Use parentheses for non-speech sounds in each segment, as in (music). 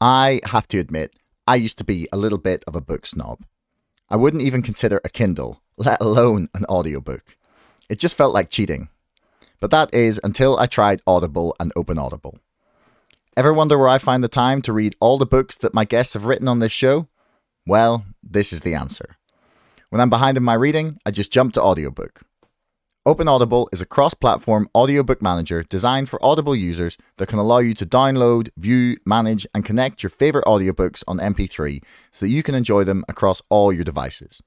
I have to admit, I used to be a little bit of a book snob. I wouldn't even consider a Kindle, let alone an audiobook. It just felt like cheating. But that is until I tried Audible and Open Audible. Ever wonder where I find the time to read all the books that my guests have written on this show? Well, this is the answer. When I'm behind in my reading, I just jump to audiobook. Open Audible is a cross platform audiobook manager designed for Audible users that can allow you to download, view, manage, and connect your favorite audiobooks on MP3 so that you can enjoy them across all your devices.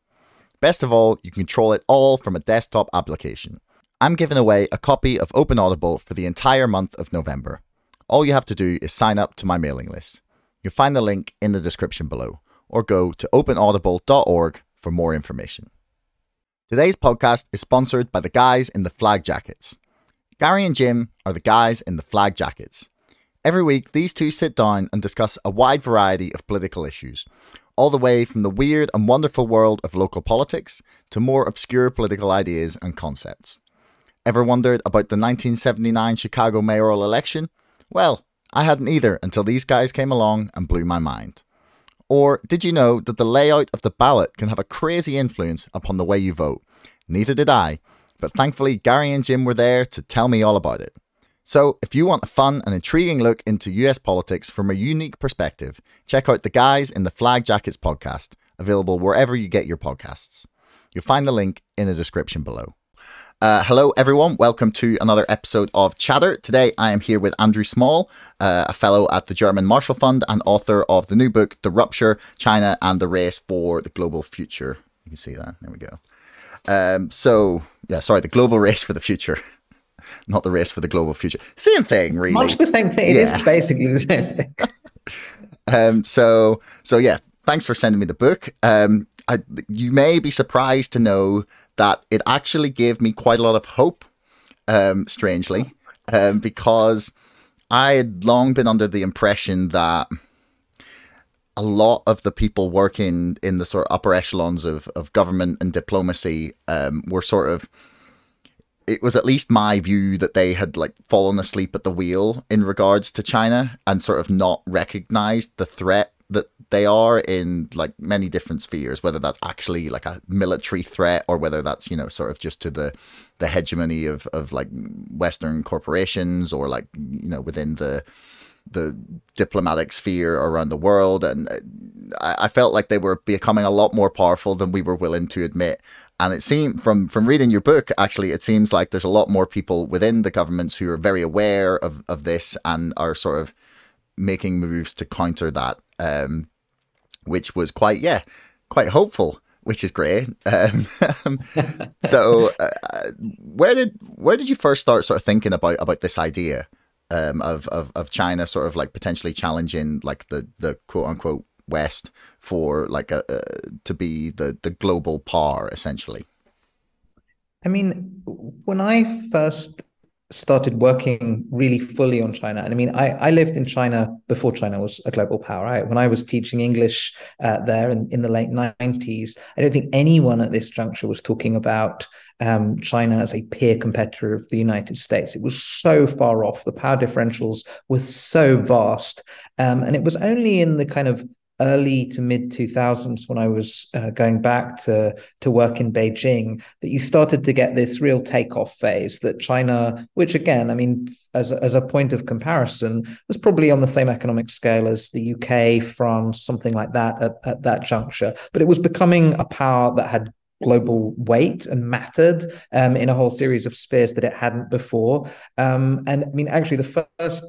Best of all, you can control it all from a desktop application. I'm giving away a copy of Open Audible for the entire month of November. All you have to do is sign up to my mailing list. You'll find the link in the description below, or go to openaudible.org for more information. Today's podcast is sponsored by the guys in the flag jackets. Gary and Jim are the guys in the flag jackets. Every week, these two sit down and discuss a wide variety of political issues, all the way from the weird and wonderful world of local politics to more obscure political ideas and concepts. Ever wondered about the 1979 Chicago mayoral election? Well, I hadn't either until these guys came along and blew my mind. Or did you know that the layout of the ballot can have a crazy influence upon the way you vote? Neither did I, but thankfully Gary and Jim were there to tell me all about it. So, if you want a fun and intriguing look into US politics from a unique perspective, check out the Guys in the Flag Jackets podcast, available wherever you get your podcasts. You'll find the link in the description below. Uh, hello, everyone. Welcome to another episode of Chatter. Today, I am here with Andrew Small, uh, a fellow at the German Marshall Fund and author of the new book, The Rupture China and the Race for the Global Future. You can see that. There we go. Um, so, yeah, sorry, the global race for the future, (laughs) not the race for the global future. Same thing, really. Much the same thing. Yeah. It is (laughs) basically the same thing. um, so, so yeah, thanks for sending me the book. Um, I, you may be surprised to know that it actually gave me quite a lot of hope, um, strangely, um, because I had long been under the impression that a lot of the people working in the sort of upper echelons of, of government and diplomacy um, were sort of it was at least my view that they had like fallen asleep at the wheel in regards to China and sort of not recognized the threat they are in like many different spheres, whether that's actually like a military threat or whether that's, you know, sort of just to the the hegemony of, of like Western corporations or like, you know, within the the diplomatic sphere around the world. And uh, I, I felt like they were becoming a lot more powerful than we were willing to admit. And it seemed from from reading your book, actually, it seems like there's a lot more people within the governments who are very aware of, of this and are sort of making moves to counter that. Um, which was quite yeah quite hopeful which is great (laughs) um, (laughs) so uh, where did where did you first start sort of thinking about about this idea um, of, of of China sort of like potentially challenging like the the quote unquote West for like a, uh, to be the the global par essentially. I mean, when I first started working really fully on China. And I mean, I, I lived in China before China was a global power. Right? When I was teaching English uh, there in, in the late 90s, I don't think anyone at this juncture was talking about um, China as a peer competitor of the United States. It was so far off. The power differentials were so vast. Um, and it was only in the kind of early to mid 2000s when I was uh, going back to to work in Beijing that you started to get this real takeoff phase that China which again I mean as a, as a point of comparison was probably on the same economic scale as the UK France something like that at, at that juncture. But it was becoming a power that had global weight and mattered um, in a whole series of spheres that it hadn't before. Um, and I mean actually the first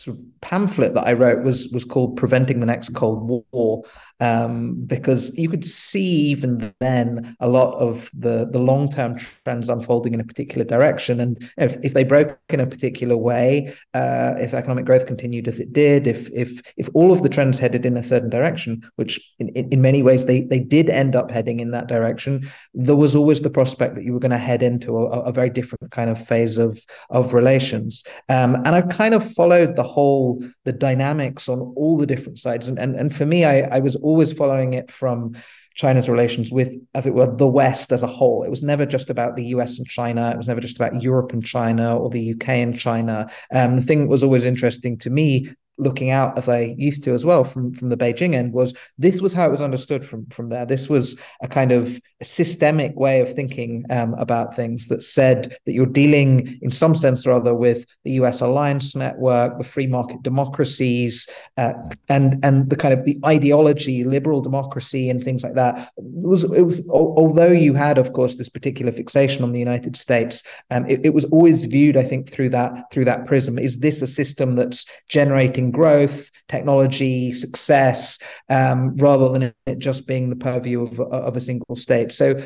sort of pamphlet that I wrote was was called "Preventing the Next Cold War," um, because you could see even then a lot of the the long term trends unfolding in a particular direction, and if, if they broke in a particular way, uh, if economic growth continued as it did, if if if all of the trends headed in a certain direction, which in, in many ways they they did end up heading in that direction, there was always the prospect that you were going to head into a, a, very different kind of phase of of relations, um, and I kind of followed the whole the dynamics on all the different sides, and and, and for me, I I was always following it from China's relations with, as it were, the West as a whole. It was never just about the US and China. It was never just about Europe and China or the UK and China. Um, the thing that was always interesting to me looking out as I used to as well from from the Beijing end was this was how it was understood from from there. This was a kind of systemic way of thinking um, about things that said that you're dealing in some sense or other with the U.S. alliance network, the free market democracies, uh, and and the kind of the ideology, liberal democracy, and things like that. It was it was although you had of course this particular fixation on the United States, um, it, it was always viewed I think through that through that prism. Is this a system that's generating growth, technology, success, um, rather than it just being the purview of, of a single state? So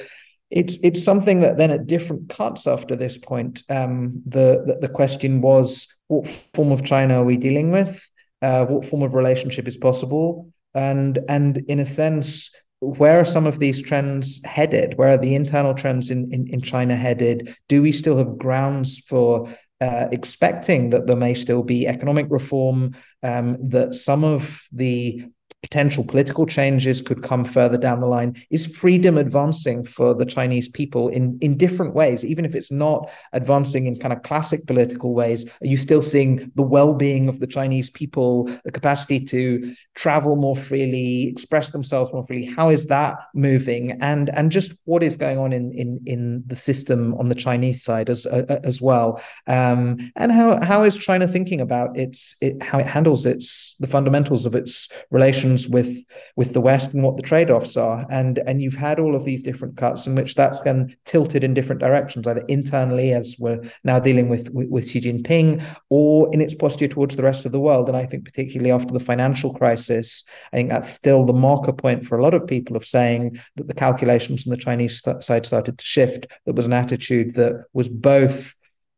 it's it's something that then at different cuts after this point, um, the, the, the question was what form of China are we dealing with? Uh, what form of relationship is possible? And and in a sense, where are some of these trends headed? Where are the internal trends in, in, in China headed? Do we still have grounds for uh, expecting that there may still be economic reform, um, that some of the potential political changes could come further down the line. Is freedom advancing for the Chinese people in, in different ways, even if it's not advancing in kind of classic political ways? Are you still seeing the well being of the Chinese people, the capacity to travel more freely, express themselves more freely? How is that moving? And, and just what is going on in, in, in the system on the Chinese side as, uh, as well? Um, and how, how is China thinking about its, it, how it handles its, the fundamentals of its relations? With with the West and what the trade offs are. And and you've had all of these different cuts in which that's then tilted in different directions, either internally as we're now dealing with, with with Xi Jinping, or in its posture towards the rest of the world. And I think particularly after the financial crisis, I think that's still the marker point for a lot of people of saying that the calculations on the Chinese side started to shift. That was an attitude that was both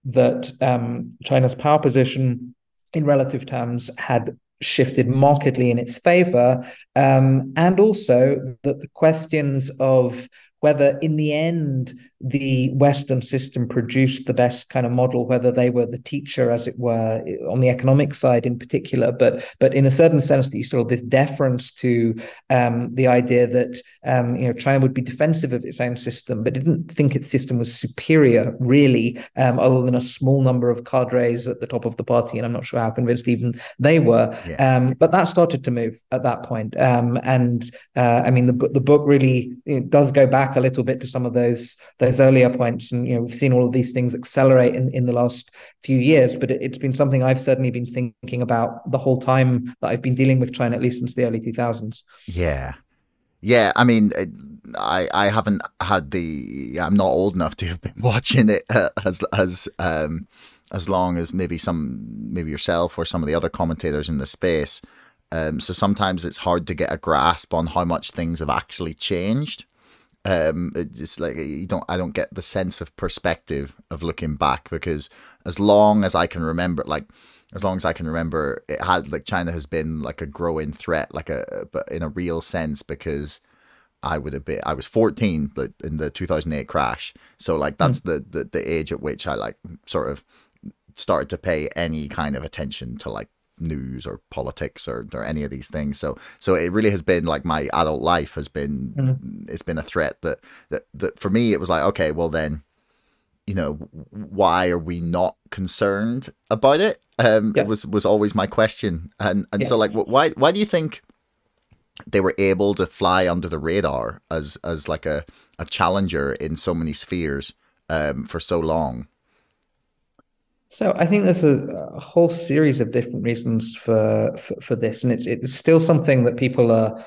that um, China's power position in relative terms had shifted markedly in its favor, um, and also that the questions of whether in the end the Western system produced the best kind of model, whether they were the teacher, as it were, on the economic side in particular, but but in a certain sense that you saw this deference to um, the idea that um, you know China would be defensive of its own system, but didn't think its system was superior really, um, other than a small number of cadres at the top of the party, and I'm not sure how convinced even they were. Yeah. Um, but that started to move at that point, um, and uh, I mean the the book really does go back a little bit to some of those. those those earlier points. And, you know, we've seen all of these things accelerate in, in the last few years, but it, has been something I've certainly been thinking about the whole time that I've been dealing with China, at least since the early 2000s. Yeah. Yeah. I mean, I, I haven't had the, I'm not old enough to have been (laughs) watching it uh, as, as, um, as long as maybe some, maybe yourself or some of the other commentators in the space. Um, so sometimes it's hard to get a grasp on how much things have actually changed. Um, it's like you don't, I don't get the sense of perspective of looking back because as long as I can remember, like as long as I can remember, it had like China has been like a growing threat, like a but in a real sense because I would have been I was 14 in the 2008 crash, so like that's mm. the, the the age at which I like sort of started to pay any kind of attention to like news or politics or, or any of these things. So so it really has been like my adult life has been mm-hmm. it's been a threat that, that that for me it was like okay well then you know why are we not concerned about it um yeah. it was was always my question and and yeah. so like why why do you think they were able to fly under the radar as as like a a challenger in so many spheres um for so long so I think there's a, a, whole series of different reasons for, for, for this, and it's it's still something that people are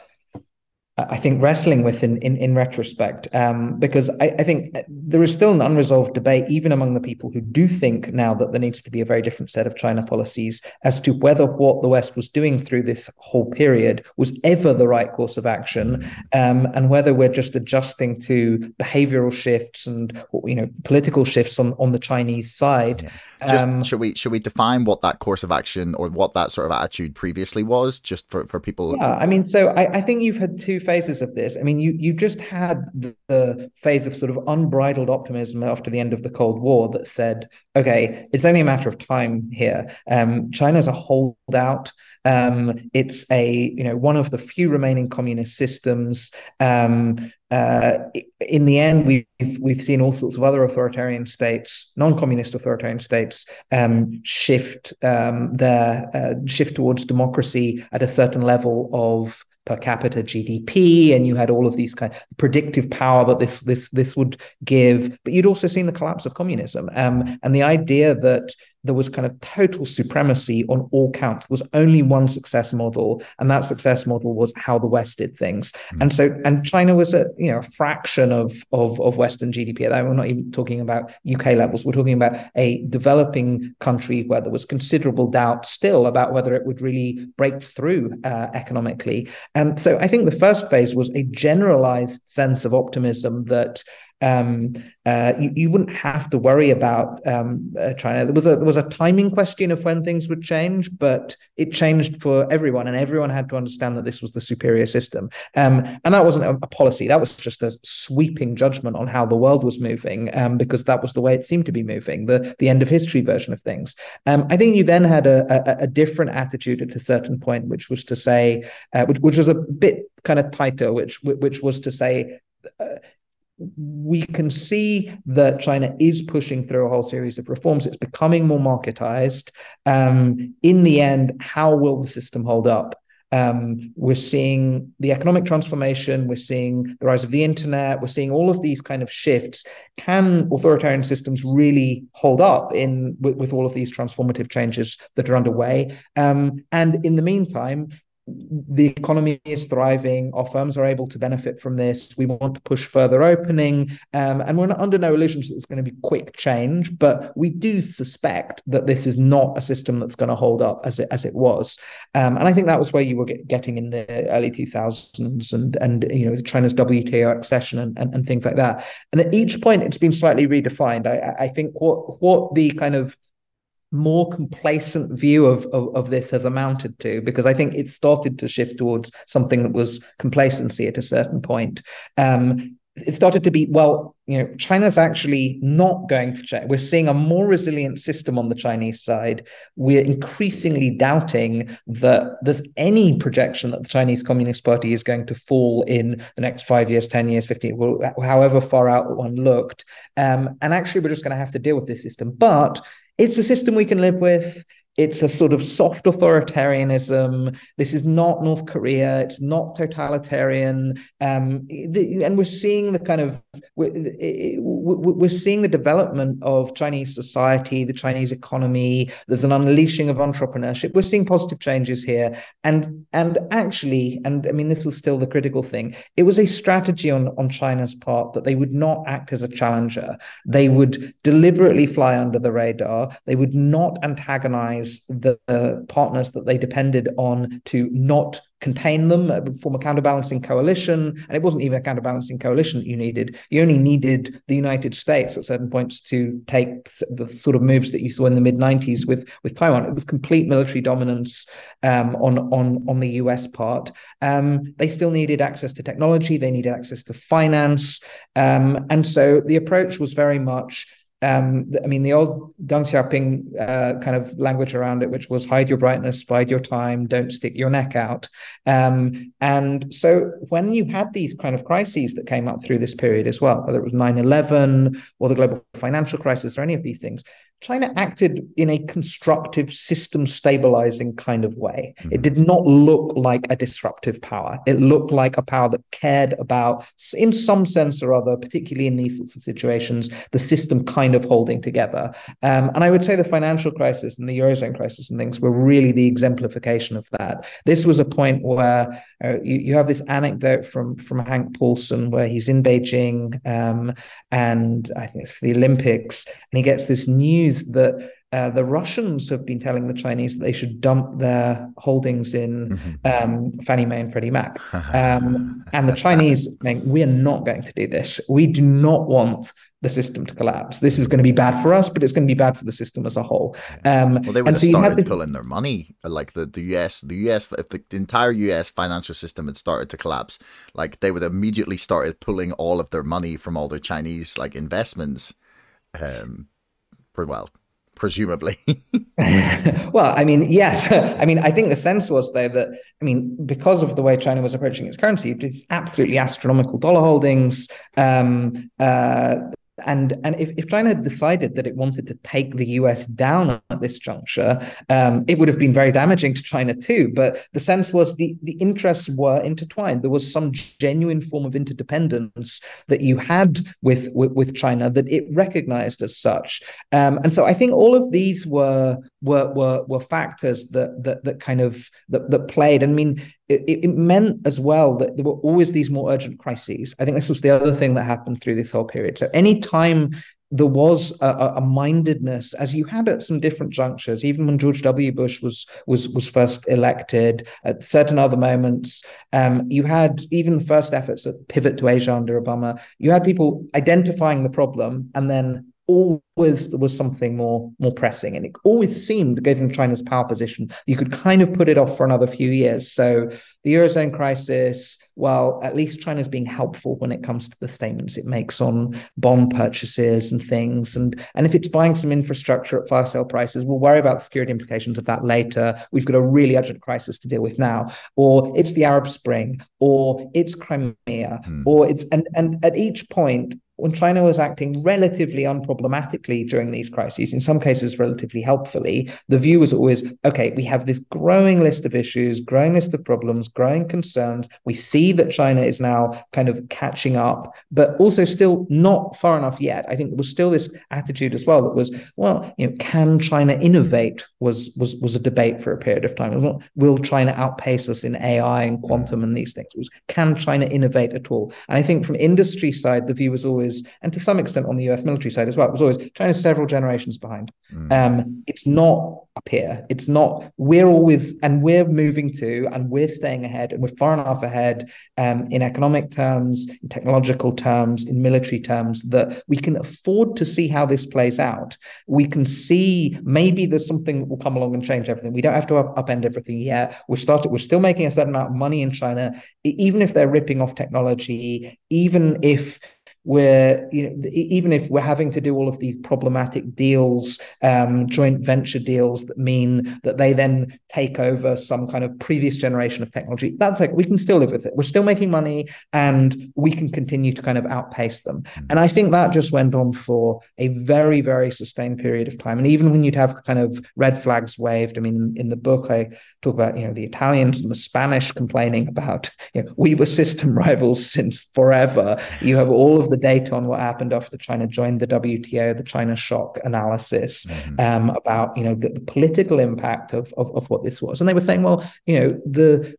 I think wrestling with in in, in retrospect, um, because I, I, think there is still an unresolved debate, even among the people who do think now that there needs to be a very different set of China policies as to whether what the West was doing through this whole period was ever the right course of action, um, and whether we're just adjusting to behavioral shifts and you know political shifts on on the Chinese side. Yeah. Just, um, should we should we define what that course of action or what that sort of attitude previously was, just for for people? Yeah, I mean, so I, I think you've had two phases of this. I mean, you you just had the, the, phase of sort of unbridled optimism after the end of the Cold War that said, okay, it's only a matter of time here. Um, China's a holdout. Um, it's a you know one of the few remaining communist systems. Um, uh, in the end, we've we've seen all sorts of other authoritarian states, non-communist authoritarian states, um, shift um, their uh, shift towards democracy at a certain level of per capita GDP, and you had all of these kind of predictive power that this this this would give. But you'd also seen the collapse of communism, um, and the idea that there was kind of total supremacy on all counts. There was only one success model, and that success model was how the West did things. Mm-hmm. And so, and China was a you know a fraction of of of Western GDP. That We're not even talking about UK levels. We're talking about a developing country where there was considerable doubt still about whether it would really break through uh, economically. And so, I think the first phase was a generalized sense of optimism that um, uh, you, you, wouldn't have to worry about um, uh, China. There was a there was a timing question of when things would change, but it changed for everyone, and everyone had to understand that this was the superior system. Um, and that wasn't a, a, policy; that was just a sweeping judgment on how the world was moving, um, because that was the way it seemed to be moving. The the end of history version of things. Um, I think you then had a, a, a, different attitude at a certain point, which was to say, uh, which, which was a bit kind of tighter, which which was to say. Uh, we can see that China is pushing through a whole series of reforms. It's becoming more marketized. Um, in the end, how will the system hold up? Um, we're seeing the economic transformation, we're seeing the rise of the internet, we're seeing all of these kind of shifts. Can authoritarian systems really hold up in with, with all of these transformative changes that are underway? Um, and in the meantime, the economy is thriving. Our firms are able to benefit from this. We want to push further opening, um, and we're not under no illusions that it's going to be quick change. But we do suspect that this is not a system that's going to hold up as it as it was. Um, and I think that was where you were get, getting in the early 2000s, and and you know China's WTO accession and, and, and things like that. And at each point, it's been slightly redefined. I, I think what what the kind of more complacent view of, of, of this has amounted to because I think it started to shift towards something that was complacency at a certain point. Um, it started to be well you know china's actually not going to change we're seeing a more resilient system on the chinese side. We're increasingly doubting that there's any projection that the chinese communist party is going to fall in the next five years 10 years 15 however far out one looked. Um, and actually we're just going to have to deal with this system. But it's a system we can live with. It's a sort of soft authoritarianism. This is not North Korea. It's not totalitarian. Um, the, and we're seeing the kind of we're, we're seeing the development of Chinese society, the Chinese economy. There's an unleashing of entrepreneurship. We're seeing positive changes here. And and actually, and I mean, this was still the critical thing. It was a strategy on on China's part that they would not act as a challenger. They would deliberately fly under the radar. They would not antagonize the, partners that they depended on to not contain them, uh, form a counterbalancing coalition. And it wasn't even a counterbalancing coalition that you needed. You only needed the United States at certain points to take the sort of moves that you saw in the mid 90s with, with Taiwan. It was complete military dominance um, on, on, on the US part. Um, they still needed access to technology, they needed access to finance. Um, and so the approach was very much um, I mean, the old Deng Xiaoping uh, kind of language around it, which was hide your brightness, bide your time, don't stick your neck out. Um, and so when you had these kind of crises that came up through this period as well, whether it was 9 11 or the global financial crisis or any of these things, China acted in a constructive, system stabilizing kind of way. Mm-hmm. It did not look like a disruptive power. It looked like a power that cared about, in some sense or other, particularly in these sorts of situations, the system kind of holding together. Um, and I would say the financial crisis and the Eurozone crisis and things were really the exemplification of that. This was a point where uh, you, you, have this anecdote from, from Hank Paulson where he's in Beijing um, and I think it's for the Olympics, and he gets this news news that uh, the Russians have been telling the Chinese that they should dump their holdings in mm-hmm. um, Fannie Mae and Freddie Mac. Um, and the Chinese saying, we are not going to do this. We do not want the system to collapse. This is going to be bad for us, but it's going to be bad for the system as a whole. Um, well, they would have so started pulling their money, like the, the US, the US, if the, the, entire US financial system had started to collapse, like they would have immediately started pulling all of their money from all their Chinese like investments. Um, well, presumably. (laughs) well, I mean, yes. (laughs) I mean, I think the sense was there that, I mean, because of the way China was approaching its currency, it's absolutely astronomical dollar holdings. Um, uh, and and if, if China had decided that it wanted to take the US down at this juncture, um, it would have been very damaging to China too. But the sense was the, the interests were intertwined. There was some genuine form of interdependence that you had with, with, with China that it recognized as such. Um, and so I think all of these were were were, were factors that that that kind of that, that played. I mean, it, it, meant as well that there were always these more urgent crises. I think this was the other thing that happened through this whole period. So anytime there was a, a, mindedness, as you had at some different junctures, even when George W. Bush was was was first elected, at certain other moments, um, you had even the first efforts at pivot to Asia under Obama. You had people identifying the problem and then always there was something more more pressing and it always seemed given china's power position you could kind of put it off for another few years so the eurozone crisis well at least china's being helpful when it comes to the statements it makes on bond purchases and things and and if it's buying some infrastructure at fire sale prices we'll worry about the security implications of that later we've got a really urgent crisis to deal with now or it's the arab spring or it's crimea mm. or it's and and at each point when China was acting relatively unproblematically during these crises, in some cases relatively helpfully, the view was always okay, we have this growing list of issues, growing list of problems, growing concerns. We see that China is now kind of catching up, but also still not far enough yet. I think there was still this attitude as well that was, well, you know, can China innovate? Was was was a debate for a period of time. Will China outpace us in AI and quantum and these things? Was, can China innovate at all? And I think from industry side, the view was always always, and to some extent on the US military side as well, it was always China's several generations behind. Mm. Um, it's not up here. It's not, we're always, and we're moving to, and we're staying ahead, and we're far enough ahead um, in economic terms, in technological terms, in military terms, that we can afford to see how this plays out. We can see maybe there's something that will come along and change everything. We don't have to up- upend everything yet. We're started, we're still making a certain amount of money in China, even if they're ripping off technology, even if where you know even if we're having to do all of these problematic deals um, joint venture deals that mean that they then take over some kind of previous generation of technology that's like we can still live with it. We're still making money and we can continue to kind of outpace them. Mm. and i think that just went on for a very very sustained period of time. And even when you'd have kind of red flags waved i mean in the book i talk about you know the italians and the spanish complaining about you know we were system (laughs) rivals since forever. You have all of the data on what happened after China joined the WTO, the China shock analysis mm-hmm. um, about you know the, the political impact of, of, of what this was, and they were saying, well, you know, the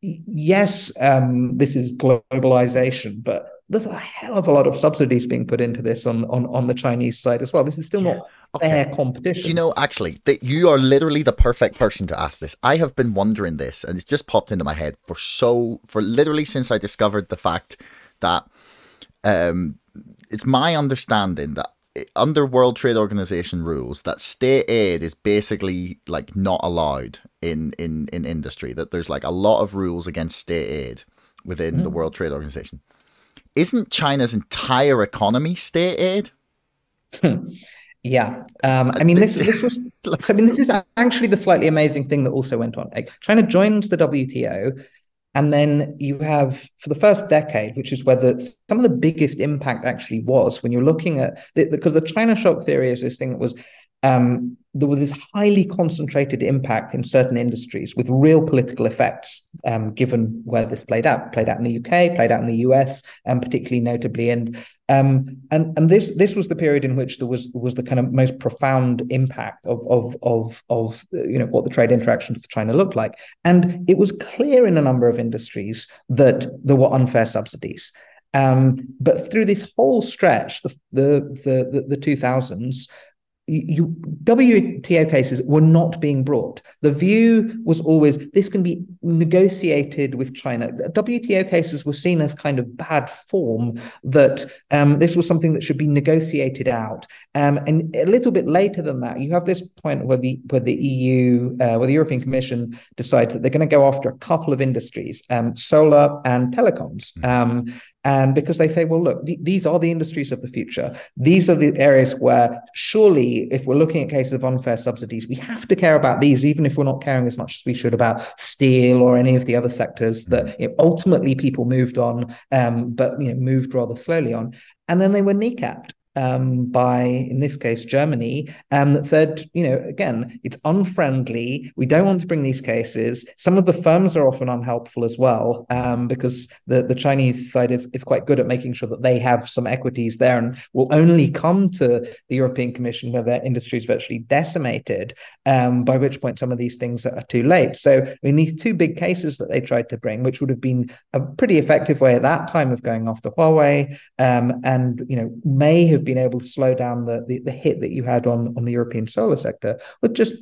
yes, um, this is globalization, but there's a hell of a lot of subsidies being put into this on on, on the Chinese side as well. This is still not okay. fair competition. Do you know actually that you are literally the perfect person to ask this? I have been wondering this, and it's just popped into my head for so for literally since I discovered the fact that um, it's my understanding that under World Trade Organization rules, that state aid is basically like not allowed in in in industry. That there's like a lot of rules against state aid within mm. the World Trade Organization. Isn't China's entire economy state aid? (laughs) Yeah, um, I (laughs) mean this. This was. (laughs) I mean, this is actually the slightly amazing thing that also went on. Like China joins the WTO, and then you have for the first decade, which is where the, some of the biggest impact actually was when you're looking at because the China shock theory is this thing that was um, there was this highly concentrated impact in certain industries with real political effects, um, given where this played out. Played out in the UK, played out in the US, and particularly notably. And um, and and this this was the period in which there was was the kind of most profound impact of of of of you know what the trade interactions with China looked like. And it was clear in a number of industries that there were unfair subsidies. Um, but through this whole stretch, the the the, the 2000s, you, WTO cases were not being brought. The view was always this can be negotiated with China. WTO cases were seen as kind of bad form, that um, this was something that should be negotiated out. Um, and a little bit later than that, you have this point where the, where the EU, uh, where the European Commission decides that they're going to go after a couple of industries, um, solar and telecoms. Mm-hmm. Um, and because they say, well, look, th- these are the industries of the future. These are the areas where surely, if we're looking at cases of unfair subsidies, we have to care about these, even if we're not caring as much as we should about steel or any of the other sectors that mm. you know, ultimately people moved on, um, but you know, moved rather slowly on. And then they were kneecapped um, by, in this case, Germany, um, that said, you know, again, it's unfriendly. We don't want to bring these cases. Some of the firms are often unhelpful as well, um, because the, the Chinese side is, is quite good at making sure that they have some equities there and will only come to the European Commission where their industry is virtually decimated, um, by which point some of these things are too late. So, I mean, these two big cases that they tried to bring, which would have been a pretty effective way at that time of going after Huawei, um, and, you know, may have have been able to slow down the, the, the hit that you had on on the European solar sector with just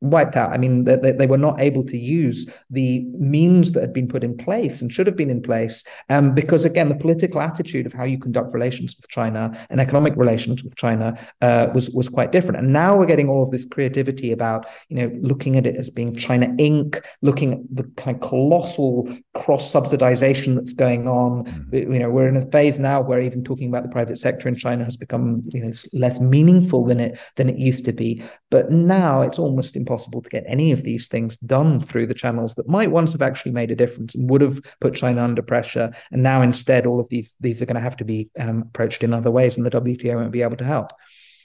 wiped out. I mean, they, they, were not able to use the means that had been put in place and should have been in place um, because, again, the political attitude of how you conduct relations with China and economic relations with China uh, was was quite different. And now we're getting all of this creativity about, you know, looking at it as being China Inc., looking at the kind of colossal cross subsidization that's going on. Mm-hmm. You know, we're in a phase now where even talking about the private sector in China has become, you know, less meaningful than it than it used to be. But now it's almost impossible to get any of these things done through the channels that might once have actually made a difference and would have put China under pressure. And now instead, all of these these are going to have to be um, approached in other ways, and the WTO won't be able to help.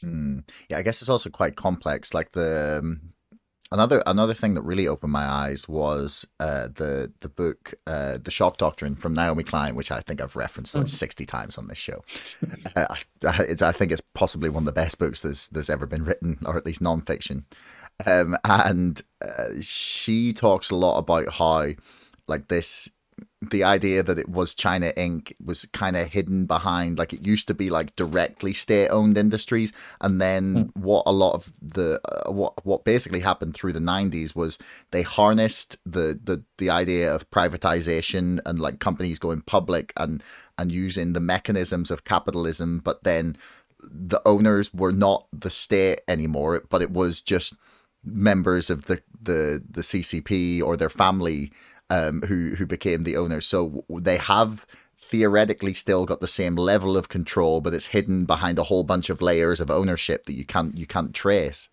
Mm. Yeah, I guess it's also quite complex. Like the um, Another another thing that really opened my eyes was uh, the the book uh, The Shock Doctrine from Naomi Klein, which I think I've referenced like mm. sixty times on this show. (laughs) uh, I, I, think it's possibly one of the best books that's that's ever been written, or at least nonfiction. Um, and uh, she talks a lot about how like this the idea that it was China Inc. was kind of hidden behind, like it used to be like directly state owned industries. And then mm. what a lot of the, uh, what, what basically happened through the 90s was they harnessed the, the, the idea of privatization and like companies going public and, and using the mechanisms of capitalism. But then the owners were not the state anymore, but it was just members of the, the, the CCP or their family um, who who became the owners. So they have theoretically still got the same level of control, but it's hidden behind a whole bunch of layers of ownership that you can't you can't trace.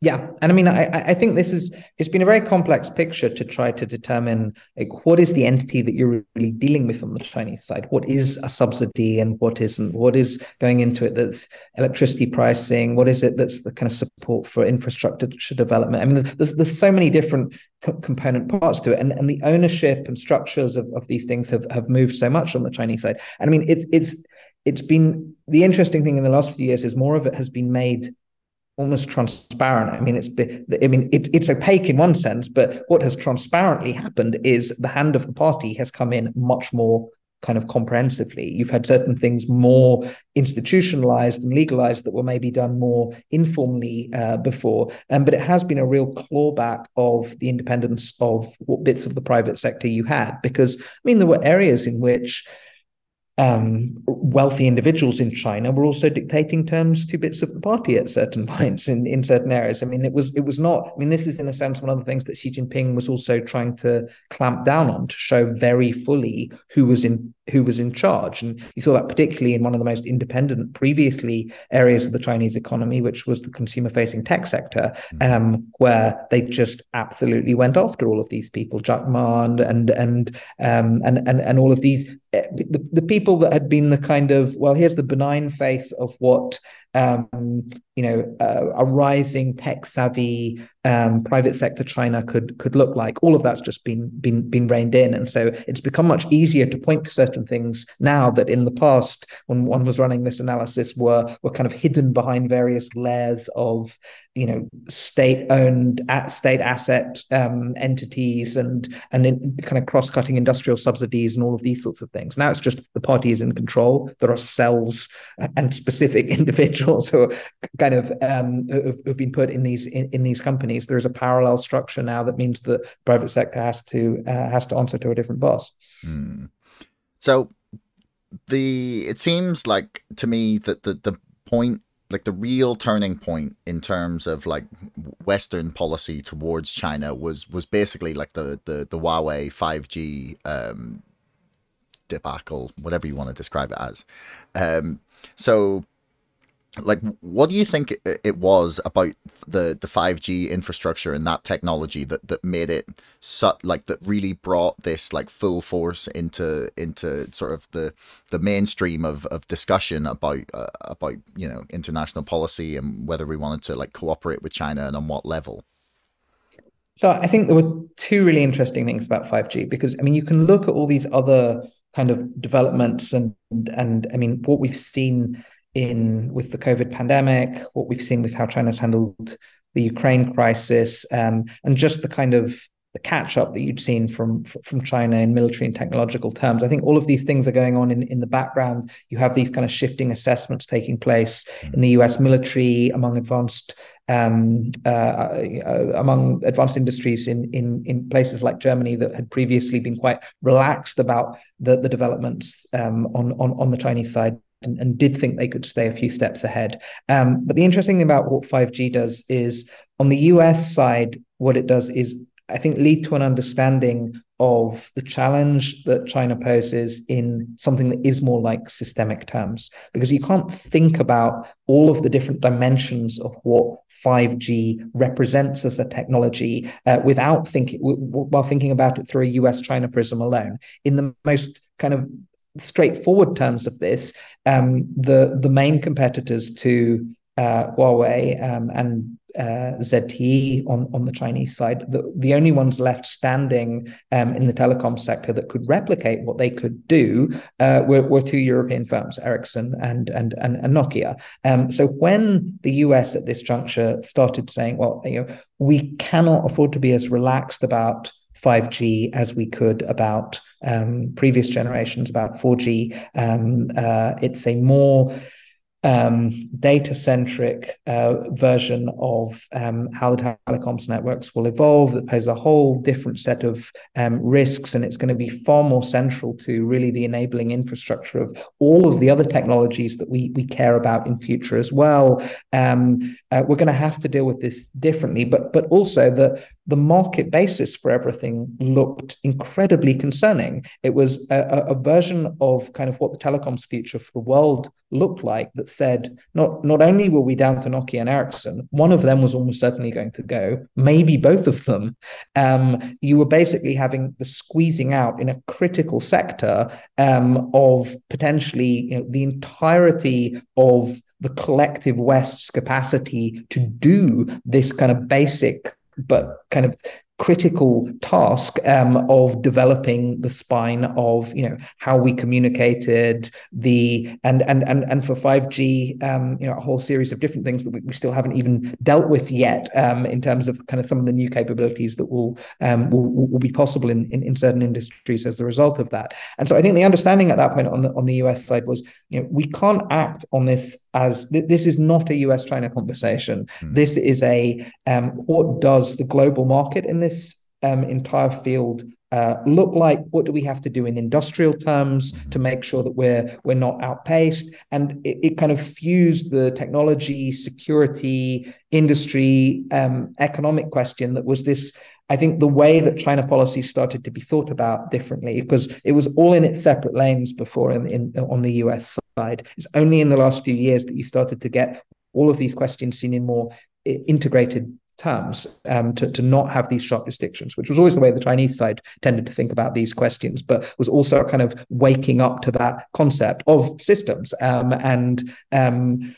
Yeah, and I mean, I, I think this is it's been a very complex picture to try to determine like what is the entity that you're really dealing with on the Chinese side. What is a subsidy and what isn't? What is going into it that's electricity pricing? What is it that's the kind of support for infrastructure development? I mean, there's there's so many different co- component parts to it, and and the ownership and structures of, of these things have have moved so much on the Chinese side. And I mean, it's it's it's been the interesting thing in the last few years is more of it has been made almost transparent. I mean, it's I mean, it, it's opaque in one sense, but what has transparently happened is the hand of the party has come in much more kind of comprehensively. You've had certain things more institutionalized and legalized that were maybe done more informally uh, before, um, but it has been a real clawback of the independence of what bits of the private sector you had. Because I mean, there were areas in which um, wealthy individuals in China were also dictating terms to bits of the party at certain (laughs) points in, in certain areas. I mean, it was it was not. I mean, this is in a sense one of the things that Xi Jinping was also trying to clamp down on to show very fully who was in who was in charge. And you saw that particularly in one of the most independent previously areas of the Chinese economy, which was the consumer facing tech sector, mm-hmm. um, where they just absolutely went after all of these people, Jack Ma and and and um, and, and and all of these eh, the, the people that had been the kind of well, here's the benign face of what um, you know, uh, a rising tech savvy um, private sector China could could look like. All of that's just been been been reined in, and so it's become much easier to point to certain things now that in the past, when one was running this analysis, were were kind of hidden behind various layers of you know state owned at state asset um, entities and and in, kind of cross cutting industrial subsidies and all of these sorts of things. Now it's just the party is in control. There are cells and specific (laughs) individuals who are kind of um, have, have, been put in these in, in, these companies. There is a parallel structure now that means that private sector has to uh, has to answer to a different boss. Mm. So the it seems like to me that the the point like the real turning point in terms of like Western policy towards China was was basically like the the the Huawei five G um, debacle, whatever you want to describe it as. Um, so like what do you think it was about the the 5G infrastructure and that technology that that made it so, like that really brought this like full force into into sort of the the mainstream of, of discussion about uh, about you know international policy and whether we wanted to like cooperate with China and on what level? So I think there were two really interesting things about 5G because I mean you can look at all these other kind of developments and and I mean what we've seen in with the COVID pandemic, what we've seen with how China's handled the Ukraine crisis, um, and just the kind of the catch up that you'd seen from from China in military and technological terms. I think all of these things are going on in, in the background. You have these kind of shifting assessments taking place in the U.S. military among advanced um, uh, uh, among advanced industries in, in in places like Germany that had previously been quite relaxed about the the developments um, on on on the Chinese side and, and, did think they could stay a few steps ahead. Um, but the interesting thing about what 5G does is on the US side, what it does is, I think, lead to an understanding of the challenge that China poses in something that is more like systemic terms, because you can't think about all of the different dimensions of what 5G represents as a technology uh, without thinking, while thinking about it through a US China prism alone. In the most kind of straightforward terms of this, um, the the main competitors to uh, Huawei um, and uh, ZTE on, on the Chinese side, the, the only ones left standing um, in the telecom sector that could replicate what they could do uh, were, were two European firms, Ericsson and and and, and Nokia. Um, so when the US at this juncture started saying, well, you know, we cannot afford to be as relaxed about 5G as we could about um, previous generations, about 4G. Um, uh, it's a more um, data centric uh, version of um, how the telecoms networks will evolve that poses a whole different set of um, risks. And it's going to be far more central to really the enabling infrastructure of all of the other technologies that we, we care about in future as well. Um, uh, we're going to have to deal with this differently, but, but also the, the market basis for everything looked incredibly concerning. It was a, a, version of kind of what the telecoms future for the world looked like that said not not only were we down to Nokia and Ericsson, one of them was almost certainly going to go, maybe both of them. Um, you were basically having the squeezing out in a critical sector um, of potentially you know, the entirety of the collective West's capacity to do this kind of basic but kind of critical task um, of developing the spine of you know how we communicated the and and and and for 5G um, you know a whole series of different things that we, we still haven't even dealt with yet um, in terms of kind of some of the new capabilities that will um, will, will be possible in, in, in certain industries as a result of that and so I think the understanding at that point on the on the US side was you know we can't act on this as th- this is not a US China conversation mm. this is a um, what does the global market in this this um, entire field uh, look like? What do we have to do in industrial terms to make sure that we're we're not outpaced? And it, it kind of fused the technology, security, industry, um, economic question that was this. I think the way that China policy started to be thought about differently because it was all in its separate lanes before in, in on the US side. It's only in the last few years that you started to get all of these questions seen in more integrated terms um, to, to not have these sharp distinctions, which was always the way the Chinese side tended to think about these questions, but was also kind of waking up to that concept of systems um, and um,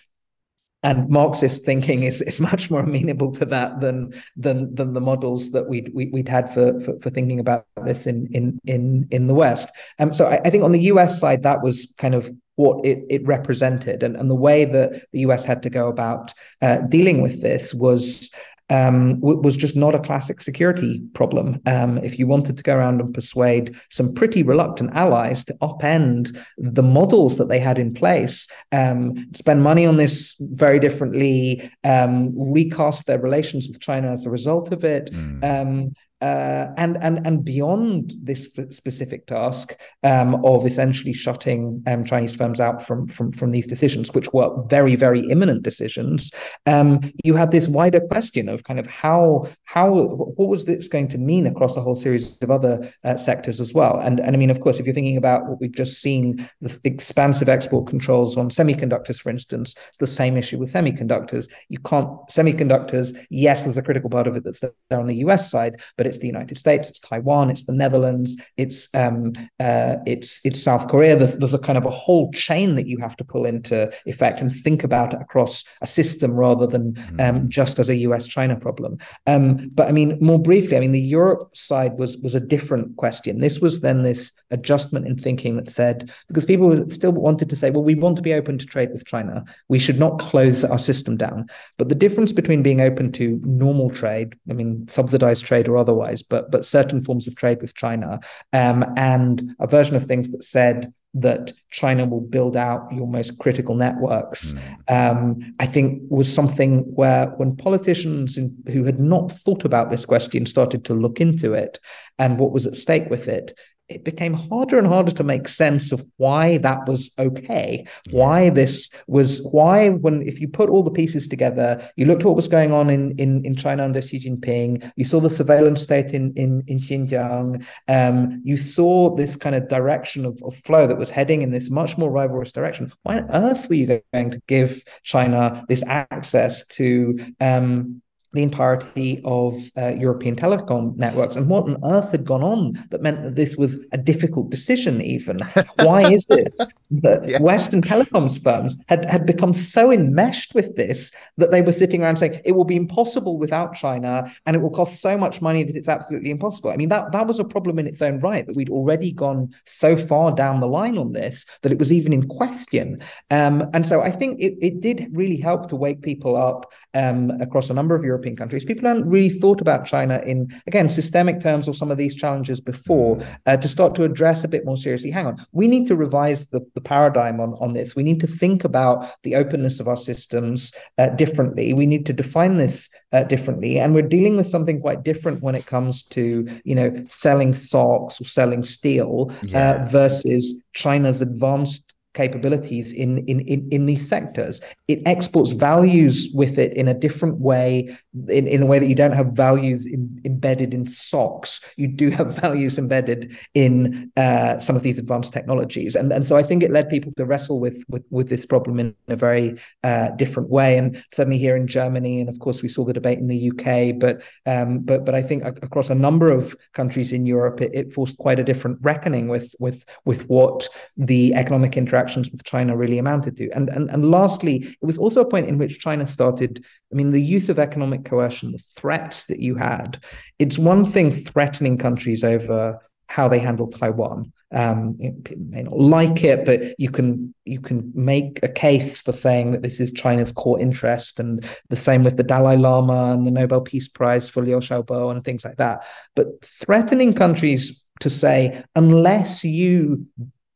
and Marxist thinking is, is (laughs) much more amenable to that than than than the models that we'd we, would had for, for, for thinking about this in in in in the West. Um, so I, I think on the US side that was kind of what it, it represented and, and the way that the US had to go about uh, dealing with this was um, was just not a classic security problem. Um, if you wanted to go around and persuade some pretty reluctant allies to upend the models that they had in place, um, spend money on this very differently, um, recast their relations with China as a result of it. Mm uh, and and and beyond this specific task um, of essentially shutting um, Chinese firms out from from from these decisions, which were very very imminent decisions, um, you had this wider question of kind of how how what was this going to mean across a whole series of other uh, sectors as well. And and I mean, of course, if you're thinking about what we've just seen, the expansive export controls on semiconductors, for instance, it's the same issue with semiconductors. You can't semiconductors. Yes, there's a critical part of it that's there on the U.S. side, but it's the United States, it's Taiwan, it's the Netherlands, it's um, uh, it's it's South Korea. There's there's a kind of a whole chain that you have to pull into effect and think about it across a system rather than um, mm. just as a US China problem. Um, but I mean, more briefly, I mean, the Europe side was was a different question. This was then this adjustment in thinking that said because people still wanted to say, well, we want to be open to trade with China. We should not close our system down. But the difference between being open to normal trade, I mean, subsidized trade or otherwise but but certain forms of trade with China, um, and a version of things that said that China will build out your most critical networks, mm. um, I think was something where when politicians in, who had not thought about this question started to look into it and what was at stake with it, it became harder and harder to make sense of why that was okay why this was why when if you put all the pieces together you looked at what was going on in in, in china under xi jinping you saw the surveillance state in in, in xinjiang um, you saw this kind of direction of, of flow that was heading in this much more rivalrous direction. Why on earth were you going to give china this access to um, the entirety of uh, European telecom networks. And what on earth had gone on that meant that this was a difficult decision, even? (laughs) Why is it that yeah. Western telecoms firms had, had become so enmeshed with this that they were sitting around saying it will be impossible without China and it will cost so much money that it's absolutely impossible? I mean, that, that was a problem in its own right, that we'd already gone so far down the line on this that it was even in question. Um, and so I think it, it did really help to wake people up um, across a number of European European countries. People hadn't really thought about China in, again, systemic terms or some of these challenges before mm. uh, to start to address a bit more seriously. Hang on, we need to revise the, the paradigm on, on this. We need to think about the openness of our systems uh, differently. We need to define this uh, differently. And we're dealing with something quite different when it comes to, you know, selling socks or selling steel uh, yeah. versus China's advanced capabilities in, in in in these sectors. It exports values with it in a different way, in, in a way that you don't have values in, embedded in socks. You do have (laughs) values embedded in uh, some of these advanced technologies, and and so I think it led people to wrestle with with with this problem in a very uh, different way. And certainly here in Germany, and of course we saw the debate in the UK, but um, but but I think across a number of countries in Europe, it, it forced quite a different reckoning with with with what the economic interaction interactions with China really amounted to. And, and, and lastly, it was also a point in which China started, I mean, the use of economic coercion, the threats that you had. It's one thing threatening countries over how they handle Taiwan. Um, you may not like it, but you can you can make a case for saying that this is China's core interest, and the same with the Dalai Lama and the Nobel Peace Prize for Liu Xiaobo and things like that. But threatening countries to say unless you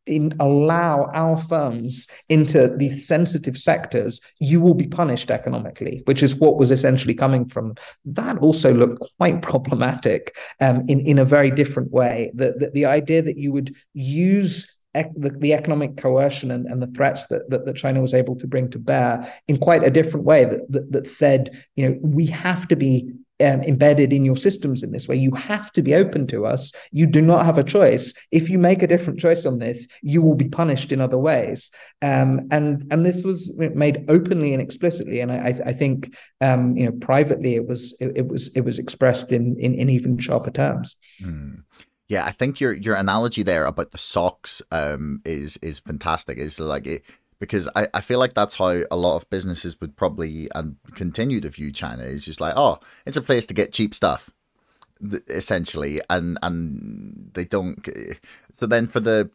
in allow our firms into these sensitive sectors, you will be punished economically, which is what was essentially coming from. That also looked quite problematic um, in in a very different way. The, the, the idea that you would use the, the, economic coercion and, and the threats that, that, that, China was able to bring to bear in quite a different way that, that, that said, you know, we have to be um, embedded in your systems in this way. You have to be open to us. You do not have a choice. If you make a different choice on this, you will be punished in other ways. Um, and and this was made openly and explicitly. And I, I think um, you know privately it was it, it, was it was expressed in in, in even sharper terms. Mm. Yeah, I think your your analogy there about the socks um, is is fantastic. Is like it because I, I feel like that's how a lot of businesses would probably and continue to view China is just like oh it's a place to get cheap stuff essentially and and they don't so then for the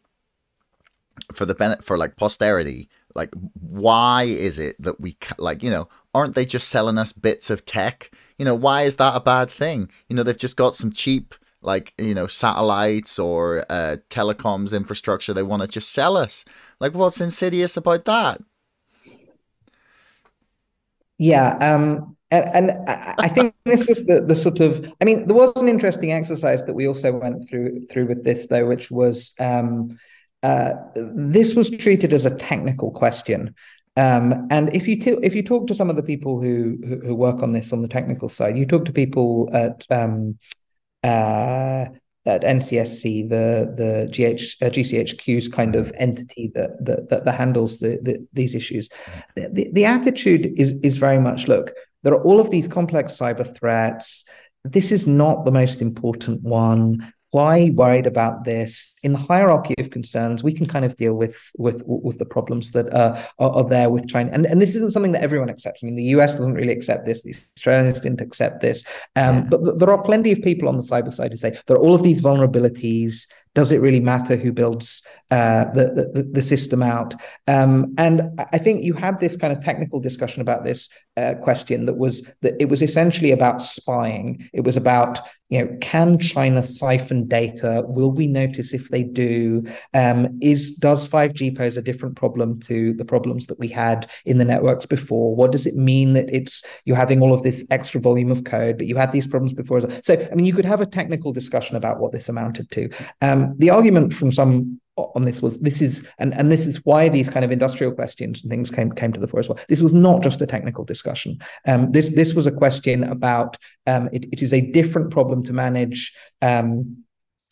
for the benefit for like posterity like why is it that we like you know aren't they just selling us bits of tech You know, why is that a bad thing? You know, they've just got some cheap like you know satellites or uh, telecoms infrastructure they want to just sell us. Like what's insidious about that? Yeah um and, and I think (laughs) this was the, the sort of I mean there was an interesting exercise that we also went through through with this though which was um, uh, this was treated as a technical question. Um, and if you t- if you talk to some of the people who, who, work on this on the technical side, you talk to people at um, uh, at NCSC, the the GH, uh, GCHQ's kind of entity that that, that, that handles the, the, these issues. The, the, the attitude is is very much look. There are all of these complex cyber threats. This is not the most important one why worried about this? In the hierarchy of concerns we can kind of deal with with with the problems that uh, are, are, there with china. And, and this isn't something that everyone accepts. I mean the us doesn't really accept this. The australians didn't accept this. Um, yeah. but there are plenty of people on the cyber side who say there are all of these vulnerabilities does it really matter who builds uh, the, the, the system out? Um, and I think you had this kind of technical discussion about this uh, question that was that it was essentially about spying. It was about you know can China siphon data? Will we notice if they do? Um, is does five G pose a different problem to the problems that we had in the networks before? What does it mean that it's you're having all of this extra volume of code, but you had these problems before? So I mean, you could have a technical discussion about what this amounted to. Um, the argument from some on this was this is and and this is why these kind of industrial questions and things came came to the fore as well. This was not just a technical discussion. Um, this this was a question about um, it, it is a different problem to manage. Um,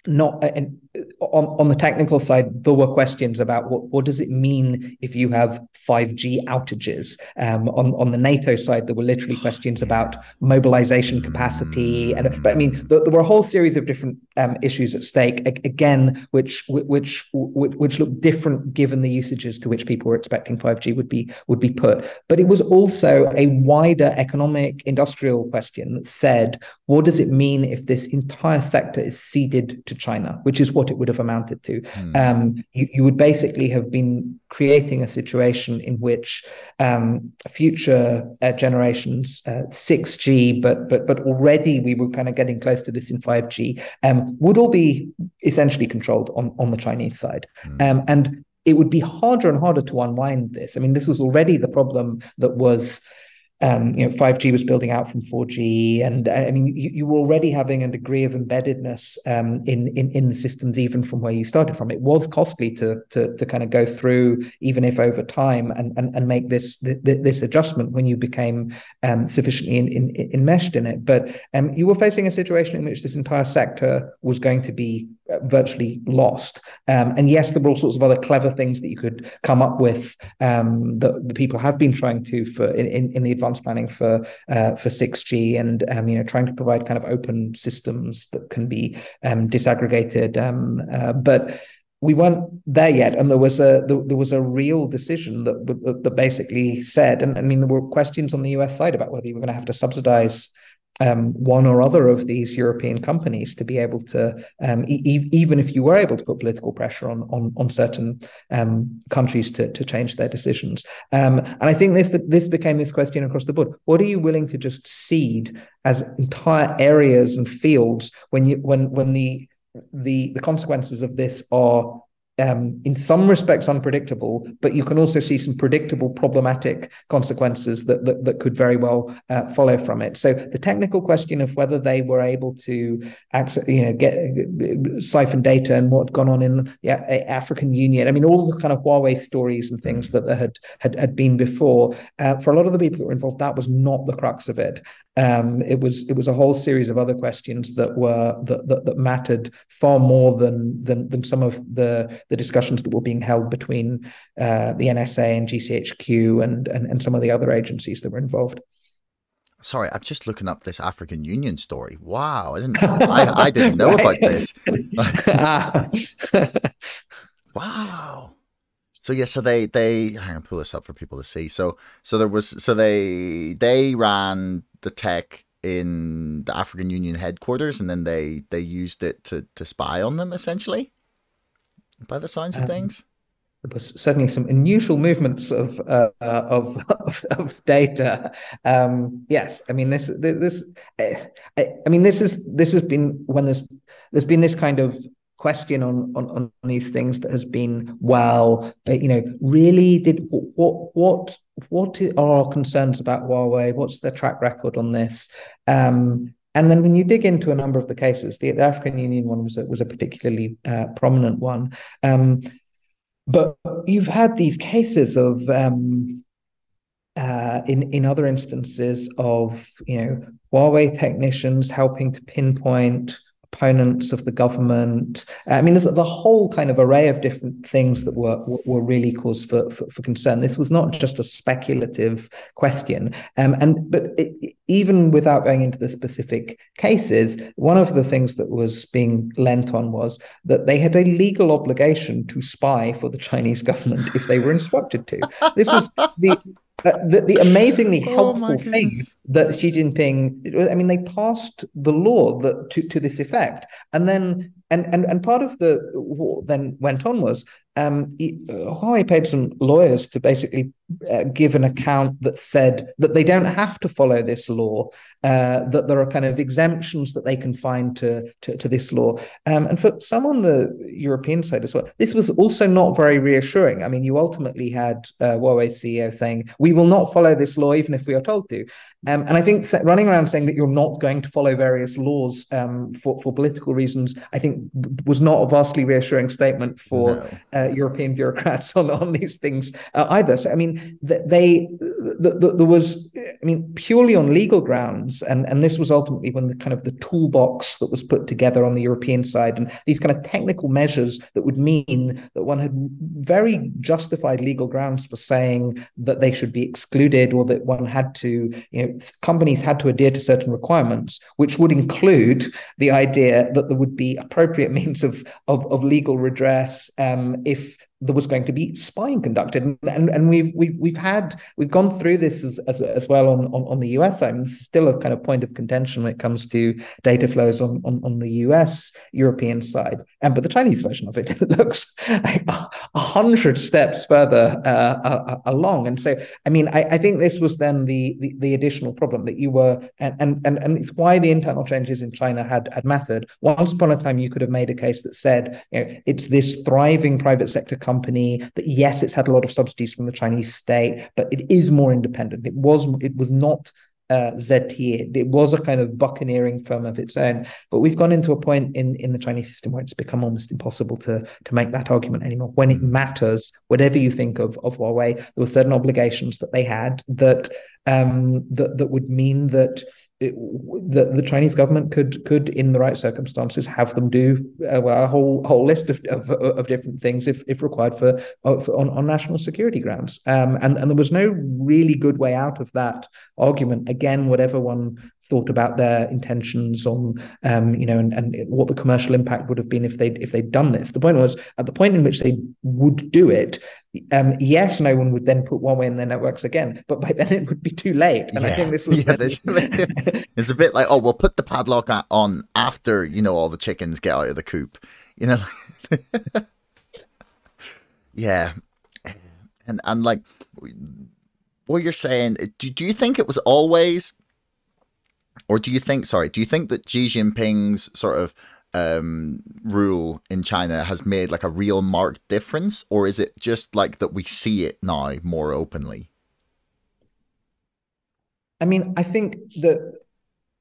not and on, on the technical side, there were questions about what, what does it mean if you have 5G outages. Um, on, on the NATO side, there were literally questions about mobilization capacity. And but I mean, there, there were a whole series of different um, issues at stake, again, which which which which look different given the usages to which people were expecting 5G would be would be put. But it was also a wider economic industrial question that said, what does it mean if this entire sector is ceded to China, which is what it would have amounted to. Mm. Um, you, you, would basically have been creating a situation in which um, future uh, generations, uh, 6G, but but but already we were kind of getting close to this in 5G, um, would all be essentially controlled on on the Chinese side, mm. and it would be harder and harder to unwind this. I mean, this was already the problem that was um, you know, 5G was building out from 4G, and uh, I mean, you, you were already having a degree of embeddedness um, in, in in the systems, even from where you started from. It was costly to to to kind of go through, even if over time, and and, and make this this adjustment when you became um, sufficiently in, in, enmeshed in it. But um, you were facing a situation in which this entire sector was going to be virtually lost. Um, and yes, there were all sorts of other clever things that you could come up with um, that the people have been trying to for in, in, in the advanced planning for uh, for 6G and um, you know trying to provide kind of open systems that can be um, disaggregated. Um, uh, but we weren't there yet, and there was a there, there was a real decision that, that, that basically said, and I mean there were questions on the US side about whether you were going to have to subsidize um, one or other of these European companies to be able to, um, e- even if you were able to put political pressure on on, on certain um, countries to, to change their decisions. Um, and I think this this became this question across the board: What are you willing to just cede as entire areas and fields when you when when the the the consequences of this are um, in some respects unpredictable, but you can also see some predictable problematic consequences that that, that could very well uh, follow from it. So the technical question of whether they were able to access, you know, get siphon data and what had gone on in the African Union. I mean, all the kind of Huawei stories and things that there had had, had been before. Uh, for a lot of the people that were involved, that was not the crux of it. Um, it was it was a whole series of other questions that were that, that, that mattered far more than, than than some of the the discussions that were being held between uh, the NSA and GCHQ and, and and some of the other agencies that were involved. Sorry, I'm just looking up this African Union story. Wow, I didn't (laughs) I, I didn't know about this. (laughs) (laughs) wow. So yeah, so they they on, pull this up for people to see. So so there was so they they ran the tech in the African Union headquarters, and then they they used it to to spy on them essentially. By the signs of um, things. there was certainly some unusual movements of uh, of, (laughs) of, of data. Um, yes, I mean this this I, I mean this is this has been when there's there's been this kind of question on, on on these things that has been well but you know really did what what what are our concerns about Huawei? What's their track record on this? Um, and then when you dig into a number of the cases the, the African Union one was a, was a particularly uh, prominent one. Um, but you've had these cases of um, uh, in in other instances of you know Huawei technicians helping to pinpoint opponents of the government. I mean, there's the whole kind of array of different things that were were really cause for, for, for concern. This was not just a speculative question, um, and but it, even without going into the specific cases, one of the things that was being lent on was that they had a legal obligation to spy for the Chinese government if they were instructed to. This was (laughs) the uh, the, the, amazingly oh helpful oh thing that Xi Jinping, I mean, they passed the law that to, to this effect. And then and and and part of the what then went on was um, Huawei paid some lawyers to basically uh, give an account that said that they don't have to follow this law, uh, that there are kind of exemptions that they can find to to, to this law. Um, and for some on the European side as well, this was also not very reassuring. I mean, you ultimately had uh, Huawei CEO saying, "We will not follow this law, even if we are told to." Um, and I think running around saying that you're not going to follow various laws um, for for political reasons, I think was not a vastly reassuring statement for no. Uh, European bureaucrats (laughs) on, on these things uh, either. So, I mean, they the, the, there was, I mean, purely on legal grounds, and and this was ultimately when the kind of the toolbox that was put together on the European side, and these kind of technical measures that would mean that one had very justified legal grounds for saying that they should be excluded, or that one had to, you know, companies had to adhere to certain requirements, which would include the idea that there would be appropriate (laughs) means of of, of legal redress um, if if there was going to be spying conducted, and and, and we've we've we've had we've gone through this as as, as well on, on on the US side. I mean, this is still a kind of point of contention when it comes to data flows on on, on the US European side, and but the Chinese version of it (laughs) looks a, a hundred steps further uh, along. And so, I mean, I, I think this was then the, the, the additional problem that you were, and and and and it's why the internal changes in China had had mattered. Once upon a time, you could have made a case that said, you know, it's this thriving private sector company that yes, it's had a lot of subsidies from the Chinese state, but it is more independent. It was it was not uh, ZTE. It was a kind of buccaneering firm of its own. But we've gone into a point in, in the Chinese system where it's become almost impossible to, to make that argument anymore. When it matters, whatever you think of, of Huawei, there were certain obligations that they had that um, that, that would mean that it, the, the Chinese government could could in the right circumstances have them do a, a whole whole list of, of, of different things if if required for, for on, on national security grounds. Um, and and there was no really good way out of that argument. Again whatever one thought about their intentions on um, you know and, and what the commercial impact would have been if they if they'd done this. The point was at the point in which they would do it um, yes no one would then put Huawei in their networks again but by (laughs) then it would be too late. And yeah. i think this was (laughs) yeah, (laughs) it's a bit like oh we'll put the padlock on after you know all the chickens get out of the coop you know? Yeah. And and like what you're saying do, do you think it was always or do you think, sorry, do you think that Xi Jinping's sort of um, rule in China has made like a real marked difference? Or is it just like that we see it now more openly? I mean, I think that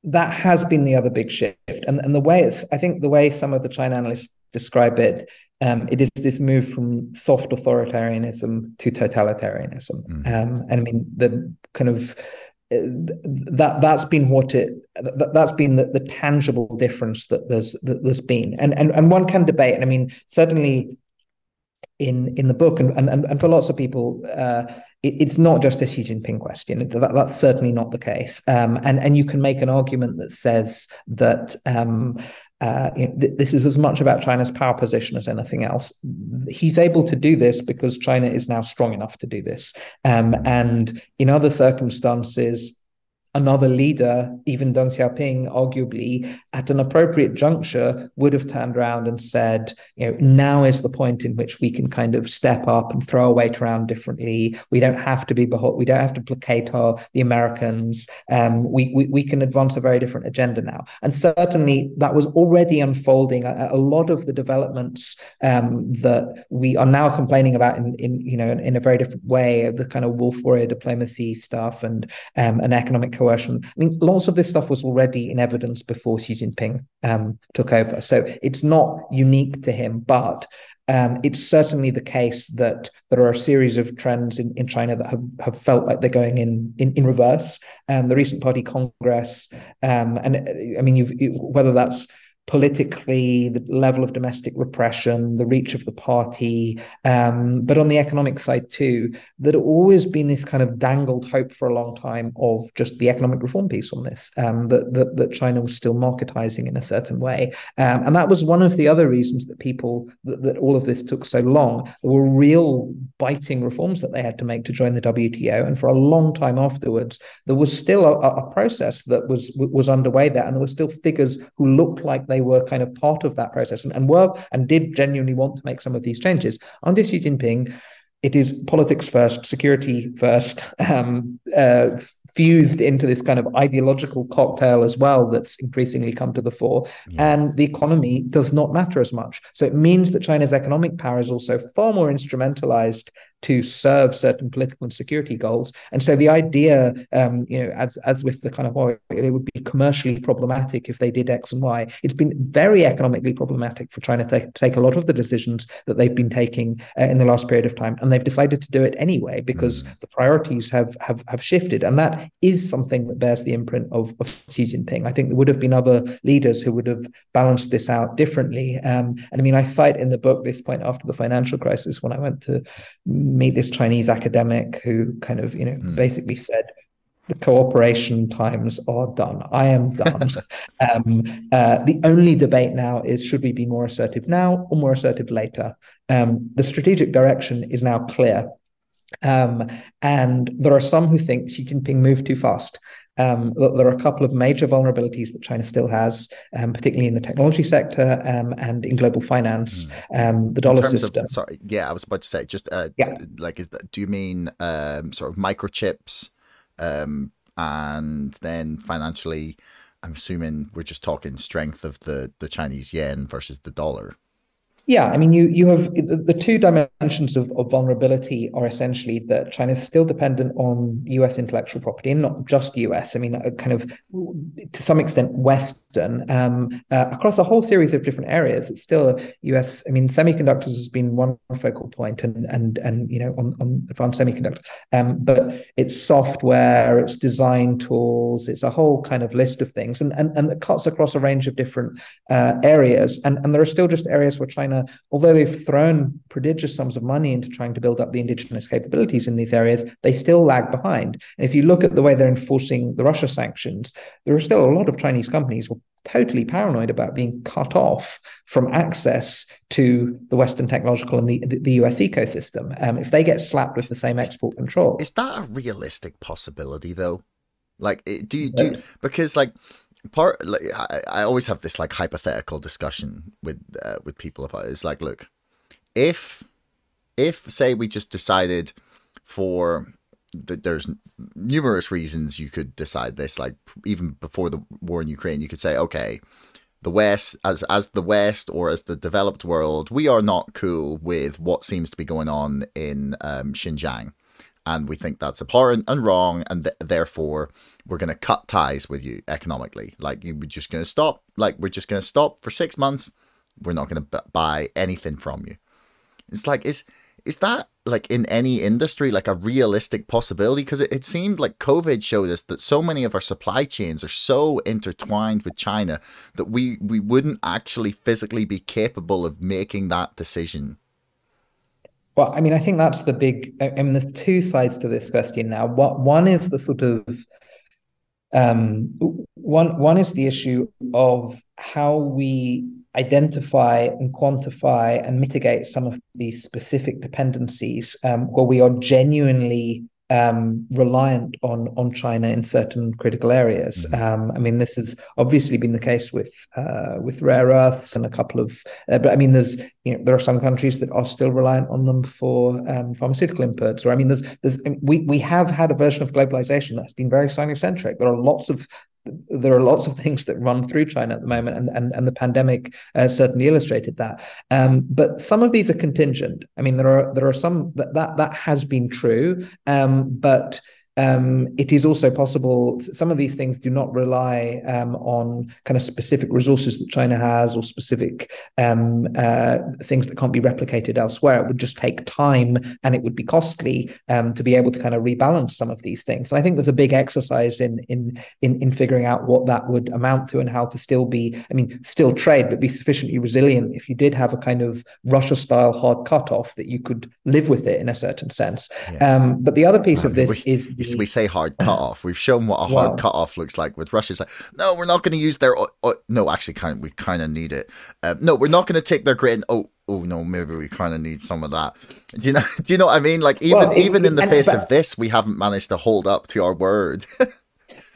that has been the other big shift. And, and the way it's, I think the way some of the China analysts describe it, um, it is this move from soft authoritarianism to totalitarianism. Mm. Um, and I mean, the kind of that that's been what it that, that's been the, the tangible difference that there's that there's been. And and and one can debate and i mean certainly in in the book and and and for lots of people uh, it, it's not just a Xi Jinping question. That, that's certainly not the case. Um, and and you can make an argument that says that um, uh, you know, th- this is as much about China's power position as anything else. He's able to do this because China is now strong enough to do this. Um, and in other circumstances, another leader, even Deng Xiaoping, arguably at an appropriate juncture, would have turned around and said, you know, now is the point in which we can kind of step up and throw our weight around differently. We don't have to be behold, we don't have to placate our the Americans. Um, we, we we can advance a very different agenda now. And certainly that was already unfolding. A, a lot of the developments um, that we are now complaining about in, in you know in, in, a very different way, the kind of wolf warrior diplomacy stuff and um, economic coercion. I mean, lots of this stuff was already in evidence before Xi Jinping um, took over. So it's not unique to him, but um, it's certainly the case that there are a series of trends in, in China that have, have felt like they're going in in, in reverse. Um, the recent party congress, um, and I mean, you, whether that's politically, the level of domestic repression, the reach of the party, um, but on the economic side too, that always been this kind of dangled hope for a long time of just the economic reform piece on this, um, that, that, that China was still marketizing in a certain way, um, and that was one of the other reasons that people that, that, all of this took so long. There were real biting reforms that they had to make to join the WTO, and for a long time afterwards, there was still a, a process that was was underway there, and there were still figures who looked like they they were kind of part of that process and, and were and did genuinely want to make some of these changes. Under Xi Jinping, it is politics first, security first, (laughs) um, uh, fused into this kind of ideological cocktail as well that's increasingly come to the fore. Yeah. And the economy does not matter as much. So it means that China's economic power is also far more instrumentalized to serve certain political and security goals. And so the idea, um, you know, as as with the kind of oil, it would be commercially problematic if they did X and Y. It's been very economically problematic for China to take a lot of the decisions that they've been taking uh, in the last period of time, and they've decided to do it anyway because mm. the priorities have have have shifted, and that is something that bears the imprint of, of Xi Jinping. I think there would have been other leaders who would have balanced this out differently. Um, and I mean, I cite in the book this point after the financial crisis when I went to meet this Chinese academic who kind of, you know, mm. basically said, the cooperation times are done. I am done. (laughs) um, uh, the only debate now is should we be more assertive now or more assertive later? Um, the strategic direction is now clear. Um, and there are some who think Xi Jinping moved too fast. Um, there are a couple of major vulnerabilities that China still has, um, particularly in the technology sector um, and in global finance. Mm. the dollar system. Of, sorry, yeah, I was about to say, just uh, yeah. like, is that, do you mean um, sort of microchips, um, and then financially? I'm assuming we're just talking strength of the the Chinese yen versus the dollar. Yeah, I mean, you you have the, two dimensions of, of vulnerability are essentially that China is still dependent on U.S. intellectual property, and not just U.S. I mean, kind of to some extent Western um, uh, across a whole series of different areas. It's still U.S. I mean, semiconductors has been one focal point, and and and you know on, on advanced semiconductors, um, but it's software, it's design tools, it's a whole kind of list of things, and and and it cuts across a range of different uh, areas, and and there are still just areas where China although they've thrown prodigious sums of money into trying to build up the indigenous capabilities in these areas, they still lag behind. And if you look at the way they're enforcing the Russia sanctions, there are still a lot of Chinese companies who are totally paranoid about being cut off from access to the Western technological and the, the, US ecosystem. Um, if they get slapped with the same export control. Is that a realistic possibility, though? Like, do you do, because like, part like I, I always have this like hypothetical discussion with uh, with people about it. It's like, look, if if say we just decided for that there's numerous reasons you could decide this like even before the war in Ukraine you could say okay the west as as the west or as the developed world we are not cool with what seems to be going on in um, Xinjiang and we think that's abhorrent and wrong and th- therefore we're going to cut ties with you economically. Like we're just going to stop. Like we're just going to stop for six months. We're not going to b- buy anything from you. It's like is is that like in any industry like a realistic possibility? Because it, it seemed like COVID showed us that so many of our supply chains are so intertwined with China that we we wouldn't actually physically be capable of making that decision. Well, I mean, I think that's the big. I mean, there's two sides to this question now. What one is the sort of um, one one is the issue of how we identify and quantify and mitigate some of these specific dependencies um, where we are genuinely um, reliant on on China in certain critical areas. Mm-hmm. Um, I mean, this has obviously been the case with uh, with rare earths and a couple of, uh, but I mean, there's you know there are some countries that are still reliant on them for um, pharmaceutical inputs. Or I mean, there's there's we we have had a version of globalization that's been very Sino-centric. There are lots of there are lots of things that run through China at the moment, and and, and the pandemic uh, certainly illustrated that. Um, but some of these are contingent. I mean, there are there are some that that, that has been true, um, but um, it is also possible some of these things do not rely um, on kind of specific resources that China has or specific um, uh, things that can't be replicated elsewhere. It would just take time and it would be costly um, to be able to kind of rebalance some of these things. And I think there's a big exercise in in in in figuring out what that would amount to and how to still be, I mean, still trade but be sufficiently resilient. If you did have a kind of Russia style hard cutoff, that you could live with it in a certain sense. Yeah. Um, but the other piece of this is we say hard cut off. We've shown what a hard well, cut off looks like with Russia. It's like, no, we're not going to use their. no, actually, kind we kind of need it. Uh, no, we're not going to take their grain. Oh, oh no, maybe we kind of need some of that. Do you know? (laughs) Do you know what I mean? Like even well, even in the face of this, we haven't managed to hold up to our word. (laughs)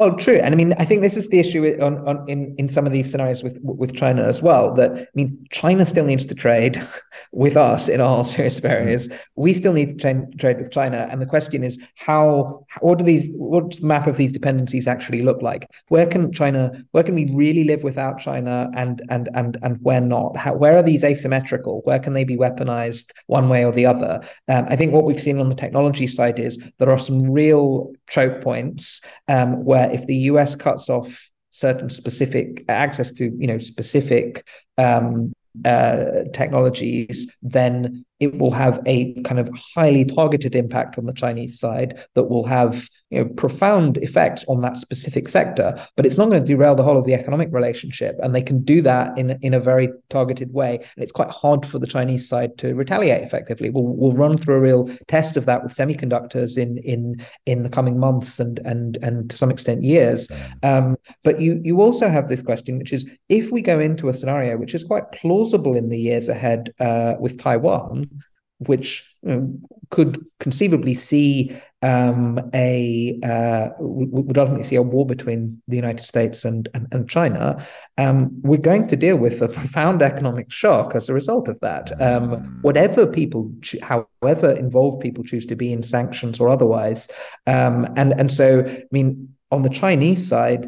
Well, true, and I mean, I think this is the issue on, on in in some of these scenarios with with China as well. That I mean, China still needs to trade (laughs) with us in all (laughs) serious areas. Mm. We still need to tra- trade with China, and the question is how what do these what's the map of these dependencies actually look like? Where can China? Where can we really live without China, and and and and where not? How, where are these asymmetrical? Where can they be weaponized one way or the other? Um, I think what we've seen on the technology side is there are some real choke points um, where if the US cuts off certain specific access to you know specific um, uh, technologies, then it will have a kind of highly targeted impact on the Chinese side that will have you know profound effects on that specific sector but it's not going to derail the whole of the economic relationship and they can do that in in a very targeted way and it's quite hard for the chinese side to retaliate effectively. We'll, we'll run through a real test of that with semiconductors in in in the coming months and and and to some extent years. Um, but you you also have this question which is if we go into a scenario which is quite plausible in the years ahead uh, with taiwan which know, could conceivably see um, a uh, would ultimately see a war between the United States and and, and China, um, we're going to deal with a profound economic shock as a result of that. Um, whatever people, however involved people choose to be in sanctions or otherwise, um, and and so I mean on the Chinese side,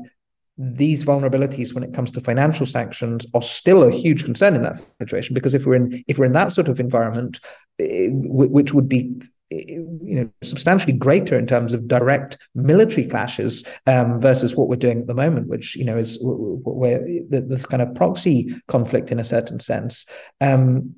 these vulnerabilities when it comes to financial sanctions are still a huge concern in that situation because if we're in if we're in that sort of environment which would be you know substantially greater in terms of direct military clashes um, versus what we're doing at the moment, which you know is where this kind of proxy conflict in a certain sense. Um,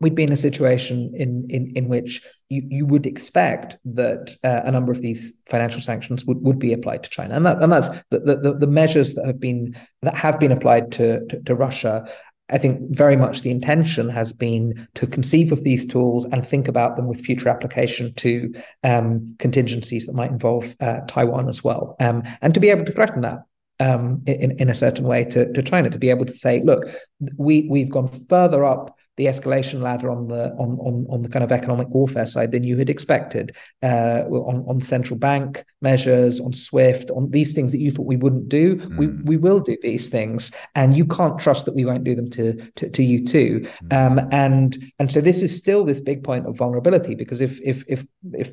we'd be in a situation in in in which you, you would expect that uh, a number of these financial sanctions would, would be applied to China, and that and that's the, the, the measures that have been that have been applied to, to, to Russia I think very much the intention has been to conceive of these tools and think about them with future application to um, contingencies that might involve uh, Taiwan as well, um, and to be able to threaten that um, in, in a certain way to, to China, to be able to say, look, we we've gone further up the escalation ladder on the on on, on the kind of economic warfare side than you had expected uh, on on central bank measures, on SWIFT, on these things that you thought we wouldn't do. Mm. We we will do these things, and you can't trust that we won't do them to to, to you too. Mm. Um, and and so this is still this big point of vulnerability because if if if if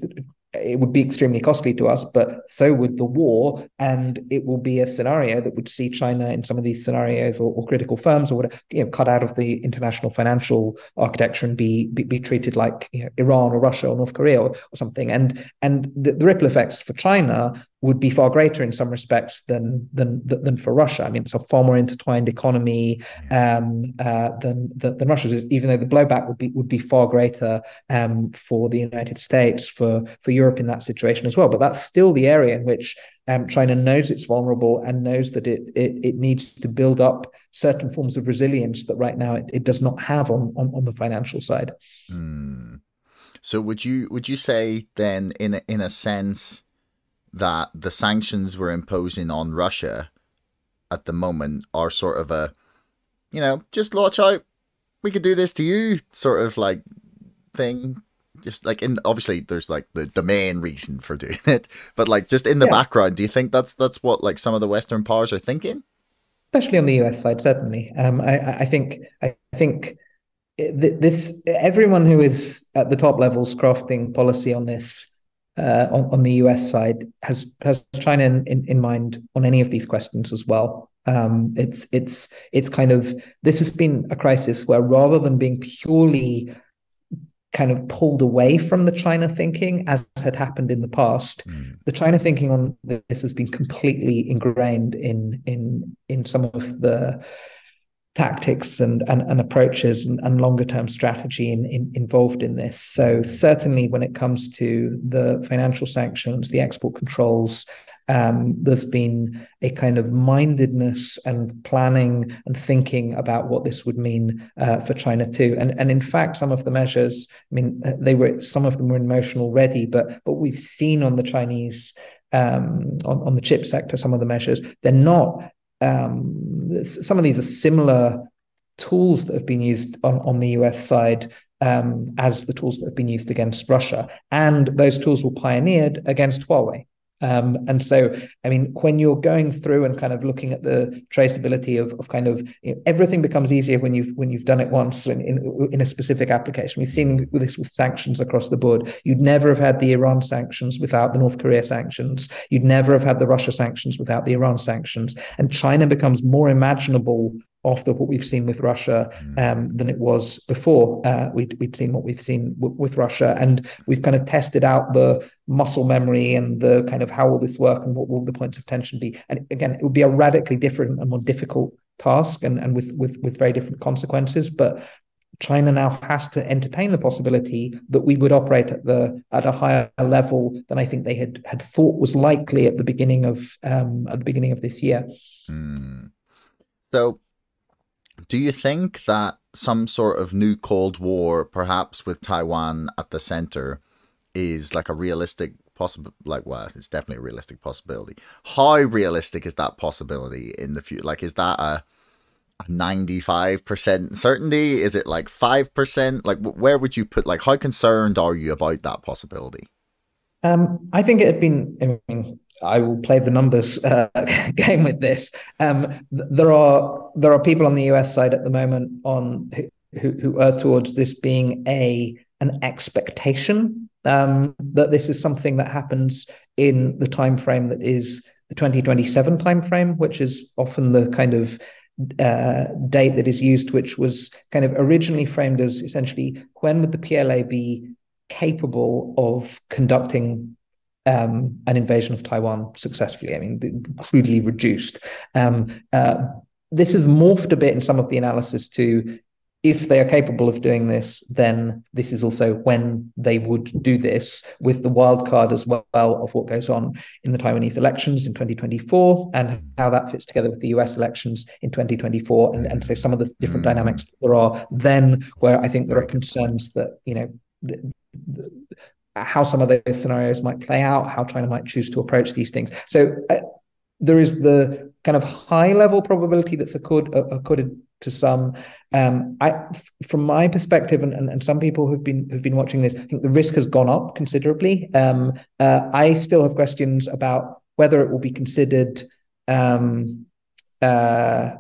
it would be extremely costly to us, but so would the war. And it will be a scenario that would see China in some of these scenarios or, or critical firms or whatever, you know, cut out of the international financial architecture and be be, be treated like you know, Iran or Russia or North Korea or, or something. And and the, the ripple effects for China would be far greater in some respects than than than for Russia. I mean, it's a far more intertwined economy um, uh, than, than, than Russia's. Even though the blowback would be would be far greater um, for the United States, for for Europe in that situation as well. But that's still the area in which um, China knows it's vulnerable and knows that it, it it needs to build up certain forms of resilience that right now it, it does not have on, on on the financial side. Mm. So would you would you say then in a, in a sense? That the sanctions we're imposing on Russia at the moment are sort of a, you know, just watch out, we could do this to you sort of like thing. just like in obviously there's like the, the main reason for (laughs) doing it, but like just in the Yeah. background, do you think that's that's what like some of the Western powers are thinking? especially on the US side, certainly. Um, I, I think I think this everyone who is at the top levels crafting policy on this on, on the US side has has China in, in, in mind on any of these questions as well. Um, it's it's it's kind of this has been a crisis where rather than being purely kind of pulled away from the China thinking as had happened in the past, the China thinking on this has been completely ingrained in in in some of the tactics and and, and approaches and, and longer term strategy in, in, involved in this. So certainly when it comes to the financial sanctions, the export controls, um, there's been a kind of mindedness and planning and thinking about what this would mean uh, for China too. And and in fact, some of the measures, I mean, uh, they were some of them were in motion already, but but we've seen on the Chinese um, on, on the chip sector some of the measures they're not. Um, some of these are similar tools that have been used on, on the US side um, as the tools that have been used against Russia, and those tools were pioneered against Huawei. Um, and so, I mean, when you're going through and kind of looking at the traceability of, of kind of you know, everything becomes easier when you've when you've done it once in, in, in a specific application. We've seen this with sanctions across the board. You'd never have had the Iran sanctions without the North Korea sanctions. You'd never have had the Russia sanctions without the Iran sanctions. And China becomes more imaginable after what we've seen with Russia um, than it was before. Uh, we'd, we'd seen what we've seen w- with Russia, and we've kind of tested out the muscle memory and the kind of how will this work and what will the points of tension be. And again, it would be a radically different and more difficult task, and, and with with with very different consequences. But China now has to entertain the possibility that we would operate at the at a higher level than I think they had had thought was likely at the beginning of um, at the beginning of this year. Hmm. So, do you think that some sort of new Cold War, perhaps with Taiwan at the center, is like a realistic possible? Like, well, it's definitely a realistic possibility. How realistic is that possibility in the future? Like, is that a ninety-five percent certainty? Is it like five percent? Like, where would you put? Like, how concerned are you about that possibility? Um, I think it had been. I mean, I will play the numbers uh, (laughs) game with this. Um, th- there are there are people on the US side at the moment on who who are towards this being a an expectation um, that this is something that happens in the time frame that is the 2027 timeframe, which is often the kind of uh, date that is used, which was kind of originally framed as essentially when would the PLA be capable of conducting um, an invasion of Taiwan successfully? I mean, crudely reduced. Um, uh, this has morphed a bit in some of the analysis to if they are capable of doing this, then this is also when they would do this, with the wild card as well of what goes on in the Taiwanese elections in 2024 and how that fits together with the US elections in 2024. And, and so some of the different Mm. dynamics there are then where I think there are concerns that, you know, the, the, how some of those scenarios might play out, how China might choose to approach these things. So uh, there is the kind of high level probability that's accorded, accorded to some. Um, I, f- from my perspective, and, and, and some people who've been who've been watching this, I think the risk has gone up considerably. Um, uh, I still have questions about whether it will be considered um, uh,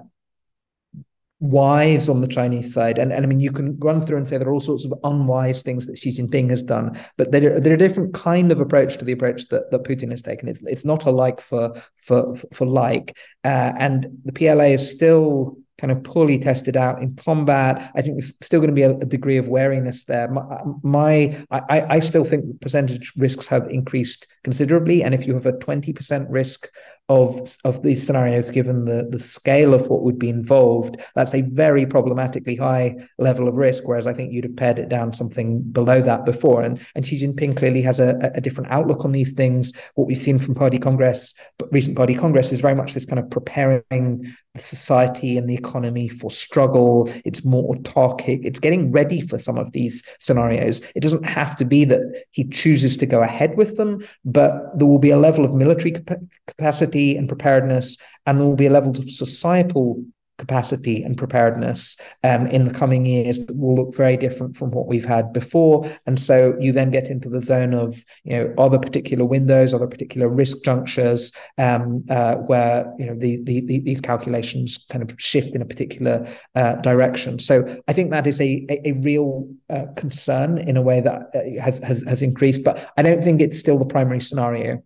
wise on the Chinese side. And, and I mean, you can run through and say there are all sorts of unwise things that Xi Jinping has done, but there are a different kind of approach to the approach that, that Putin has taken. It's it's not a like for for for like, uh, and the PLA is still kind of poorly tested out in combat. I think there's still going to be a, a degree of wariness there. My, my I, I still think percentage risks have increased considerably, and if you have a twenty percent risk of of these scenarios given the the scale of what would be involved that's a very problematically high level of risk whereas i think you'd have pared it down something below that before. And and xi jinping clearly has a, a different outlook on these things. What we've seen from party congress but recent party congress is very much this kind of preparing the society and the economy for struggle. It's more autarkic. It's getting ready for some of these scenarios. It doesn't have to be that he chooses to go ahead with them but there will be a level of military cap- capacity and preparedness, and there will be a level of societal capacity and preparedness um, in the coming years that will look very different from what we've had before. And so you then get into the zone of, you know, are there particular windows, are there particular risk junctures um, uh, where, you know, the, the, the, these calculations kind of shift in a particular uh, direction. So I think that is a, a, a real uh, concern in a way that uh, has, has, has increased, but I don't think it's still the primary scenario.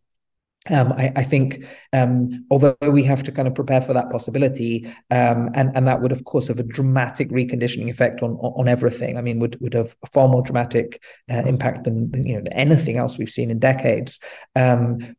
Um, I, I, think, um, although we have to kind of prepare for that possibility, um, and and that would of course have a dramatic reconditioning effect on on everything. I mean, would would have a far more dramatic uh, impact than, than, you know anything else we've seen in decades. Um,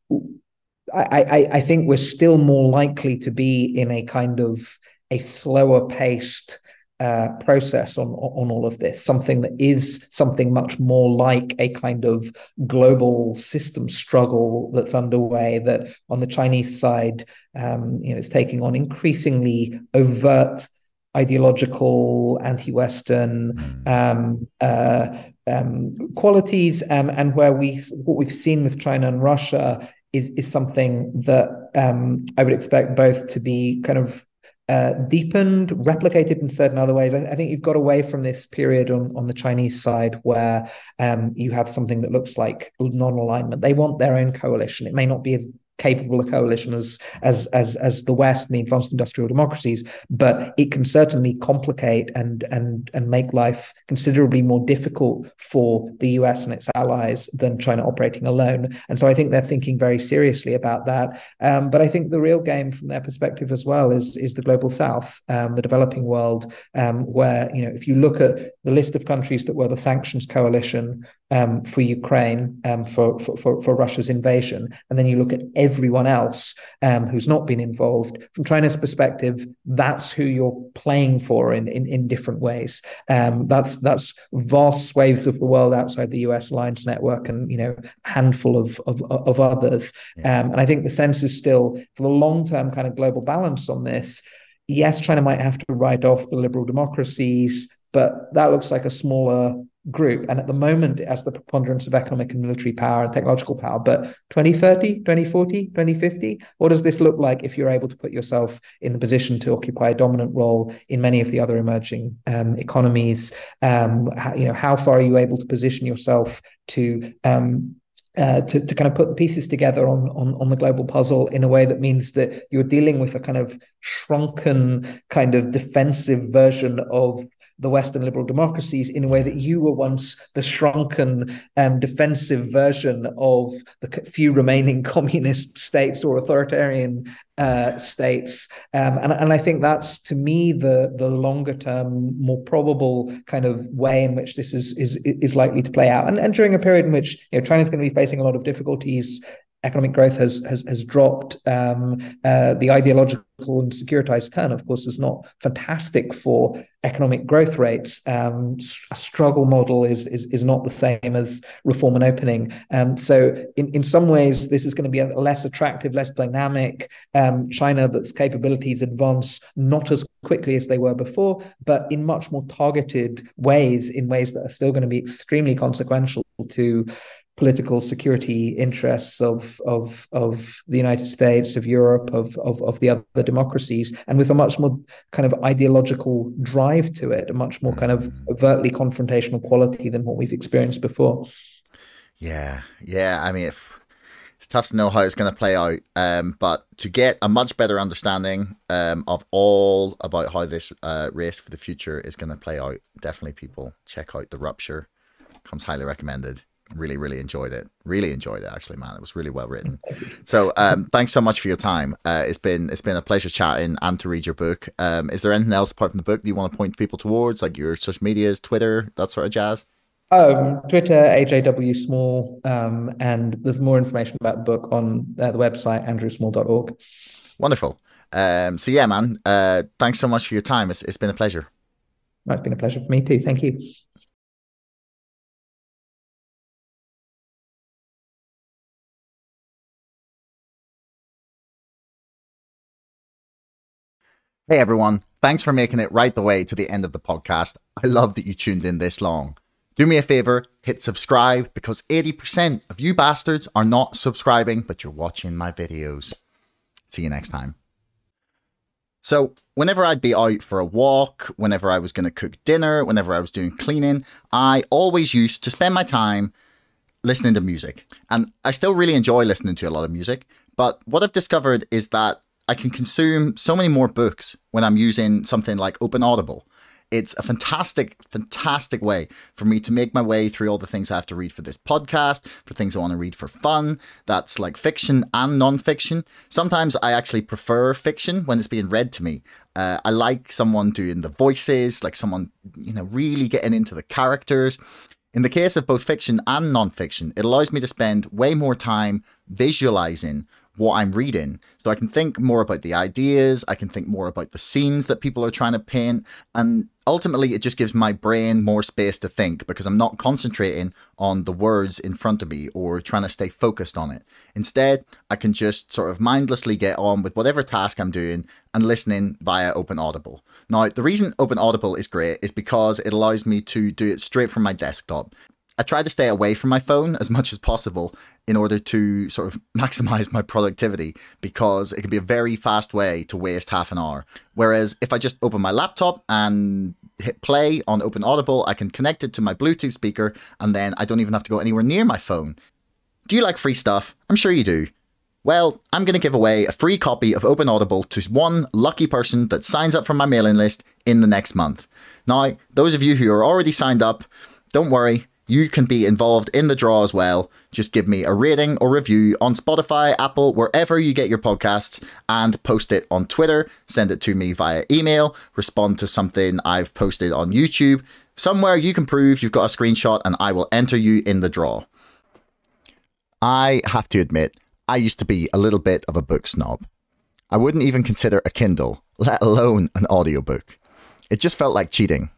I, I I think we're still more likely to be in a kind of a slower paced uh, process on on all of this, something that is something much more like a kind of global system struggle that's underway. That on the Chinese side, um, you know, it's taking on increasingly overt ideological, anti-Western hmm. um, uh, um, qualities, um, and where we what we've seen with China and Russia is is something that um, I would expect both to be kind of uh, deepened, replicated in certain other ways. I, I, think you've got away from this period on, on the Chinese side where um, you have something that looks like non-alignment. They want their own coalition. It may not be as capable a coalition as as as as the West and the advanced industrial democracies, but it can certainly complicate and and and make life considerably more difficult for the US and its allies than China operating alone. And so I think they're thinking very seriously about that. Um, but I think the real game from their perspective as well is is the global South, um, the developing world, um, where you know if you look at the list of countries that were the sanctions coalition um, for Ukraine um, for, for, for Russia's invasion, and then you look at everyone else um, who's not been involved. From China's perspective, that's who you're playing for in in, in different ways. Um, that's that's vast swathes of the world outside the U.S. alliance network, and you know handful of of, of others. Um, and I think the sense is still for the long term kind of global balance on this. Yes, China might have to write off the liberal democracies, but that looks like a smaller group and at the moment it has the preponderance of economic and military power and technological power. But 2030 2040 2050 what does this look like if you're able to put yourself in the position to occupy a dominant role in many of the other emerging um, economies? Um, how, you know how far are you able to position yourself to um, uh, to, to kind of put the pieces together on, on on the global puzzle in a way that means that you're dealing with a kind of shrunken kind of defensive version of the Western liberal democracies in a way that you were once the shrunken um, defensive version of the few remaining (laughs) communist states or authoritarian uh, states. Um, and, and I think that's to me the the longer term, more probable kind of way in which this is is is likely to play out. And, and during a period in which you know China's going to be facing a lot of difficulties economic growth has has, has dropped. Um, uh, the ideological and securitized turn, of course, is not fantastic for economic growth rates. Um, a struggle model is, is is not the same as reform and opening. Um, so, in in some ways, this is going to be a less attractive, less dynamic um, China that's capabilities advance not as quickly as they were before, but in much more targeted ways, in ways that are still going to be extremely consequential to political security interests of of of the United States, of Europe, of, of of the other democracies, and with a much more kind of ideological drive to it, a much more kind of mm. overtly confrontational quality than what we've experienced before. Yeah, yeah. I mean, if, it's tough to know how it's going to play out, um, but to get a much better understanding um, of all about how this uh, race for the future is going to play out, definitely people check out the Rupture. Comes highly recommended really really enjoyed it. Really enjoyed it actually man. It was really well written. So um thanks so much for your time. Uh it's been it's been a pleasure chatting and to read your book. Um is there anything else apart from the book do you want to point people towards like your social medias twitter that sort of jazz? Um twitter ajw small um and there's more information about the book on uh, the website andrewsmall.org wonderful. Um so yeah man uh thanks so much for your time. It's, it's been a pleasure. It's been a pleasure for me too. Thank you Hey everyone, thanks for making it right the way to the end of the podcast. I love that you tuned in this long. Do me a favor, hit subscribe because 80% of you bastards are not subscribing, but you're watching my videos. See you next time. So, whenever I'd be out for a walk, whenever I was going to cook dinner, whenever I was doing cleaning, I always used to spend my time listening to music. And I still really enjoy listening to a lot of music. But what I've discovered is that I can consume so many more books when I'm using something like Open Audible. It's a fantastic, fantastic way for me to make my way through all the things I have to read for this podcast, for things I want to read for fun. That's like fiction and non-fiction. Sometimes I actually prefer fiction when it's being read to me. Uh, I like someone doing the voices, like someone, you know, really getting into the characters. In the case of both fiction and non-fiction, it allows me to spend way more time visualizing what I'm reading. So I can think more about the ideas, I can think more about the scenes that people are trying to paint, and ultimately it just gives my brain more space to think because I'm not concentrating on the words in front of me or trying to stay focused on it. Instead, I can just sort of mindlessly get on with whatever task I'm doing and listening via Open Audible. Now, the reason Open Audible is great is because it allows me to do it straight from my desktop. I try to stay away from my phone as much as possible in order to sort of (laughs) maximize my productivity because it can be a very fast way to waste half an hour. Whereas if I just open my laptop and hit play on Open Audible, I can connect it to my Bluetooth speaker and then I don't even have to go anywhere near my phone. Do you like free stuff? I'm sure you do. Well, I'm going to give away a free copy of Open Audible to one lucky person that signs up for my mailing list in the next month. Now, those of you who are already signed up, don't worry, you can be involved in the draw as well. Just give me a rating or review on Spotify, Apple, wherever you get your podcasts, and post it on Twitter. Send it to me via email. Respond to something I've posted on YouTube. Somewhere you can prove you've got a screenshot, and I will enter you in the draw. I have to admit, I used to be a little bit of a book snob. I wouldn't even consider a Kindle, let alone an audiobook. It just felt like cheating.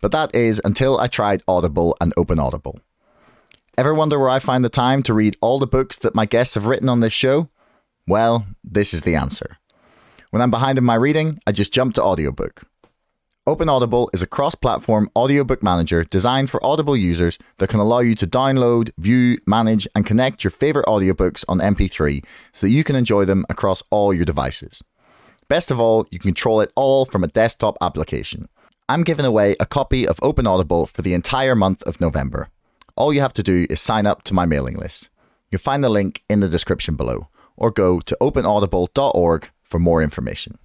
But that is until I tried Audible and Open Audible. Ever wonder where I find the time to read all the books that my guests have written on this show? Well, this is the answer. When I'm behind in my reading, I just jump to audiobook. Open Audible is a cross platform audiobook manager designed for Audible users that can allow you to download, view, manage, and connect your favorite audiobooks on MP3 so that you can enjoy them across all your devices. Best of all, you can control it all from a desktop application. I'm giving away a copy of Open Audible for the entire month of November. All you have to do is sign up to my mailing list. You'll find the link in the description below, or go to openaudible.org for more information.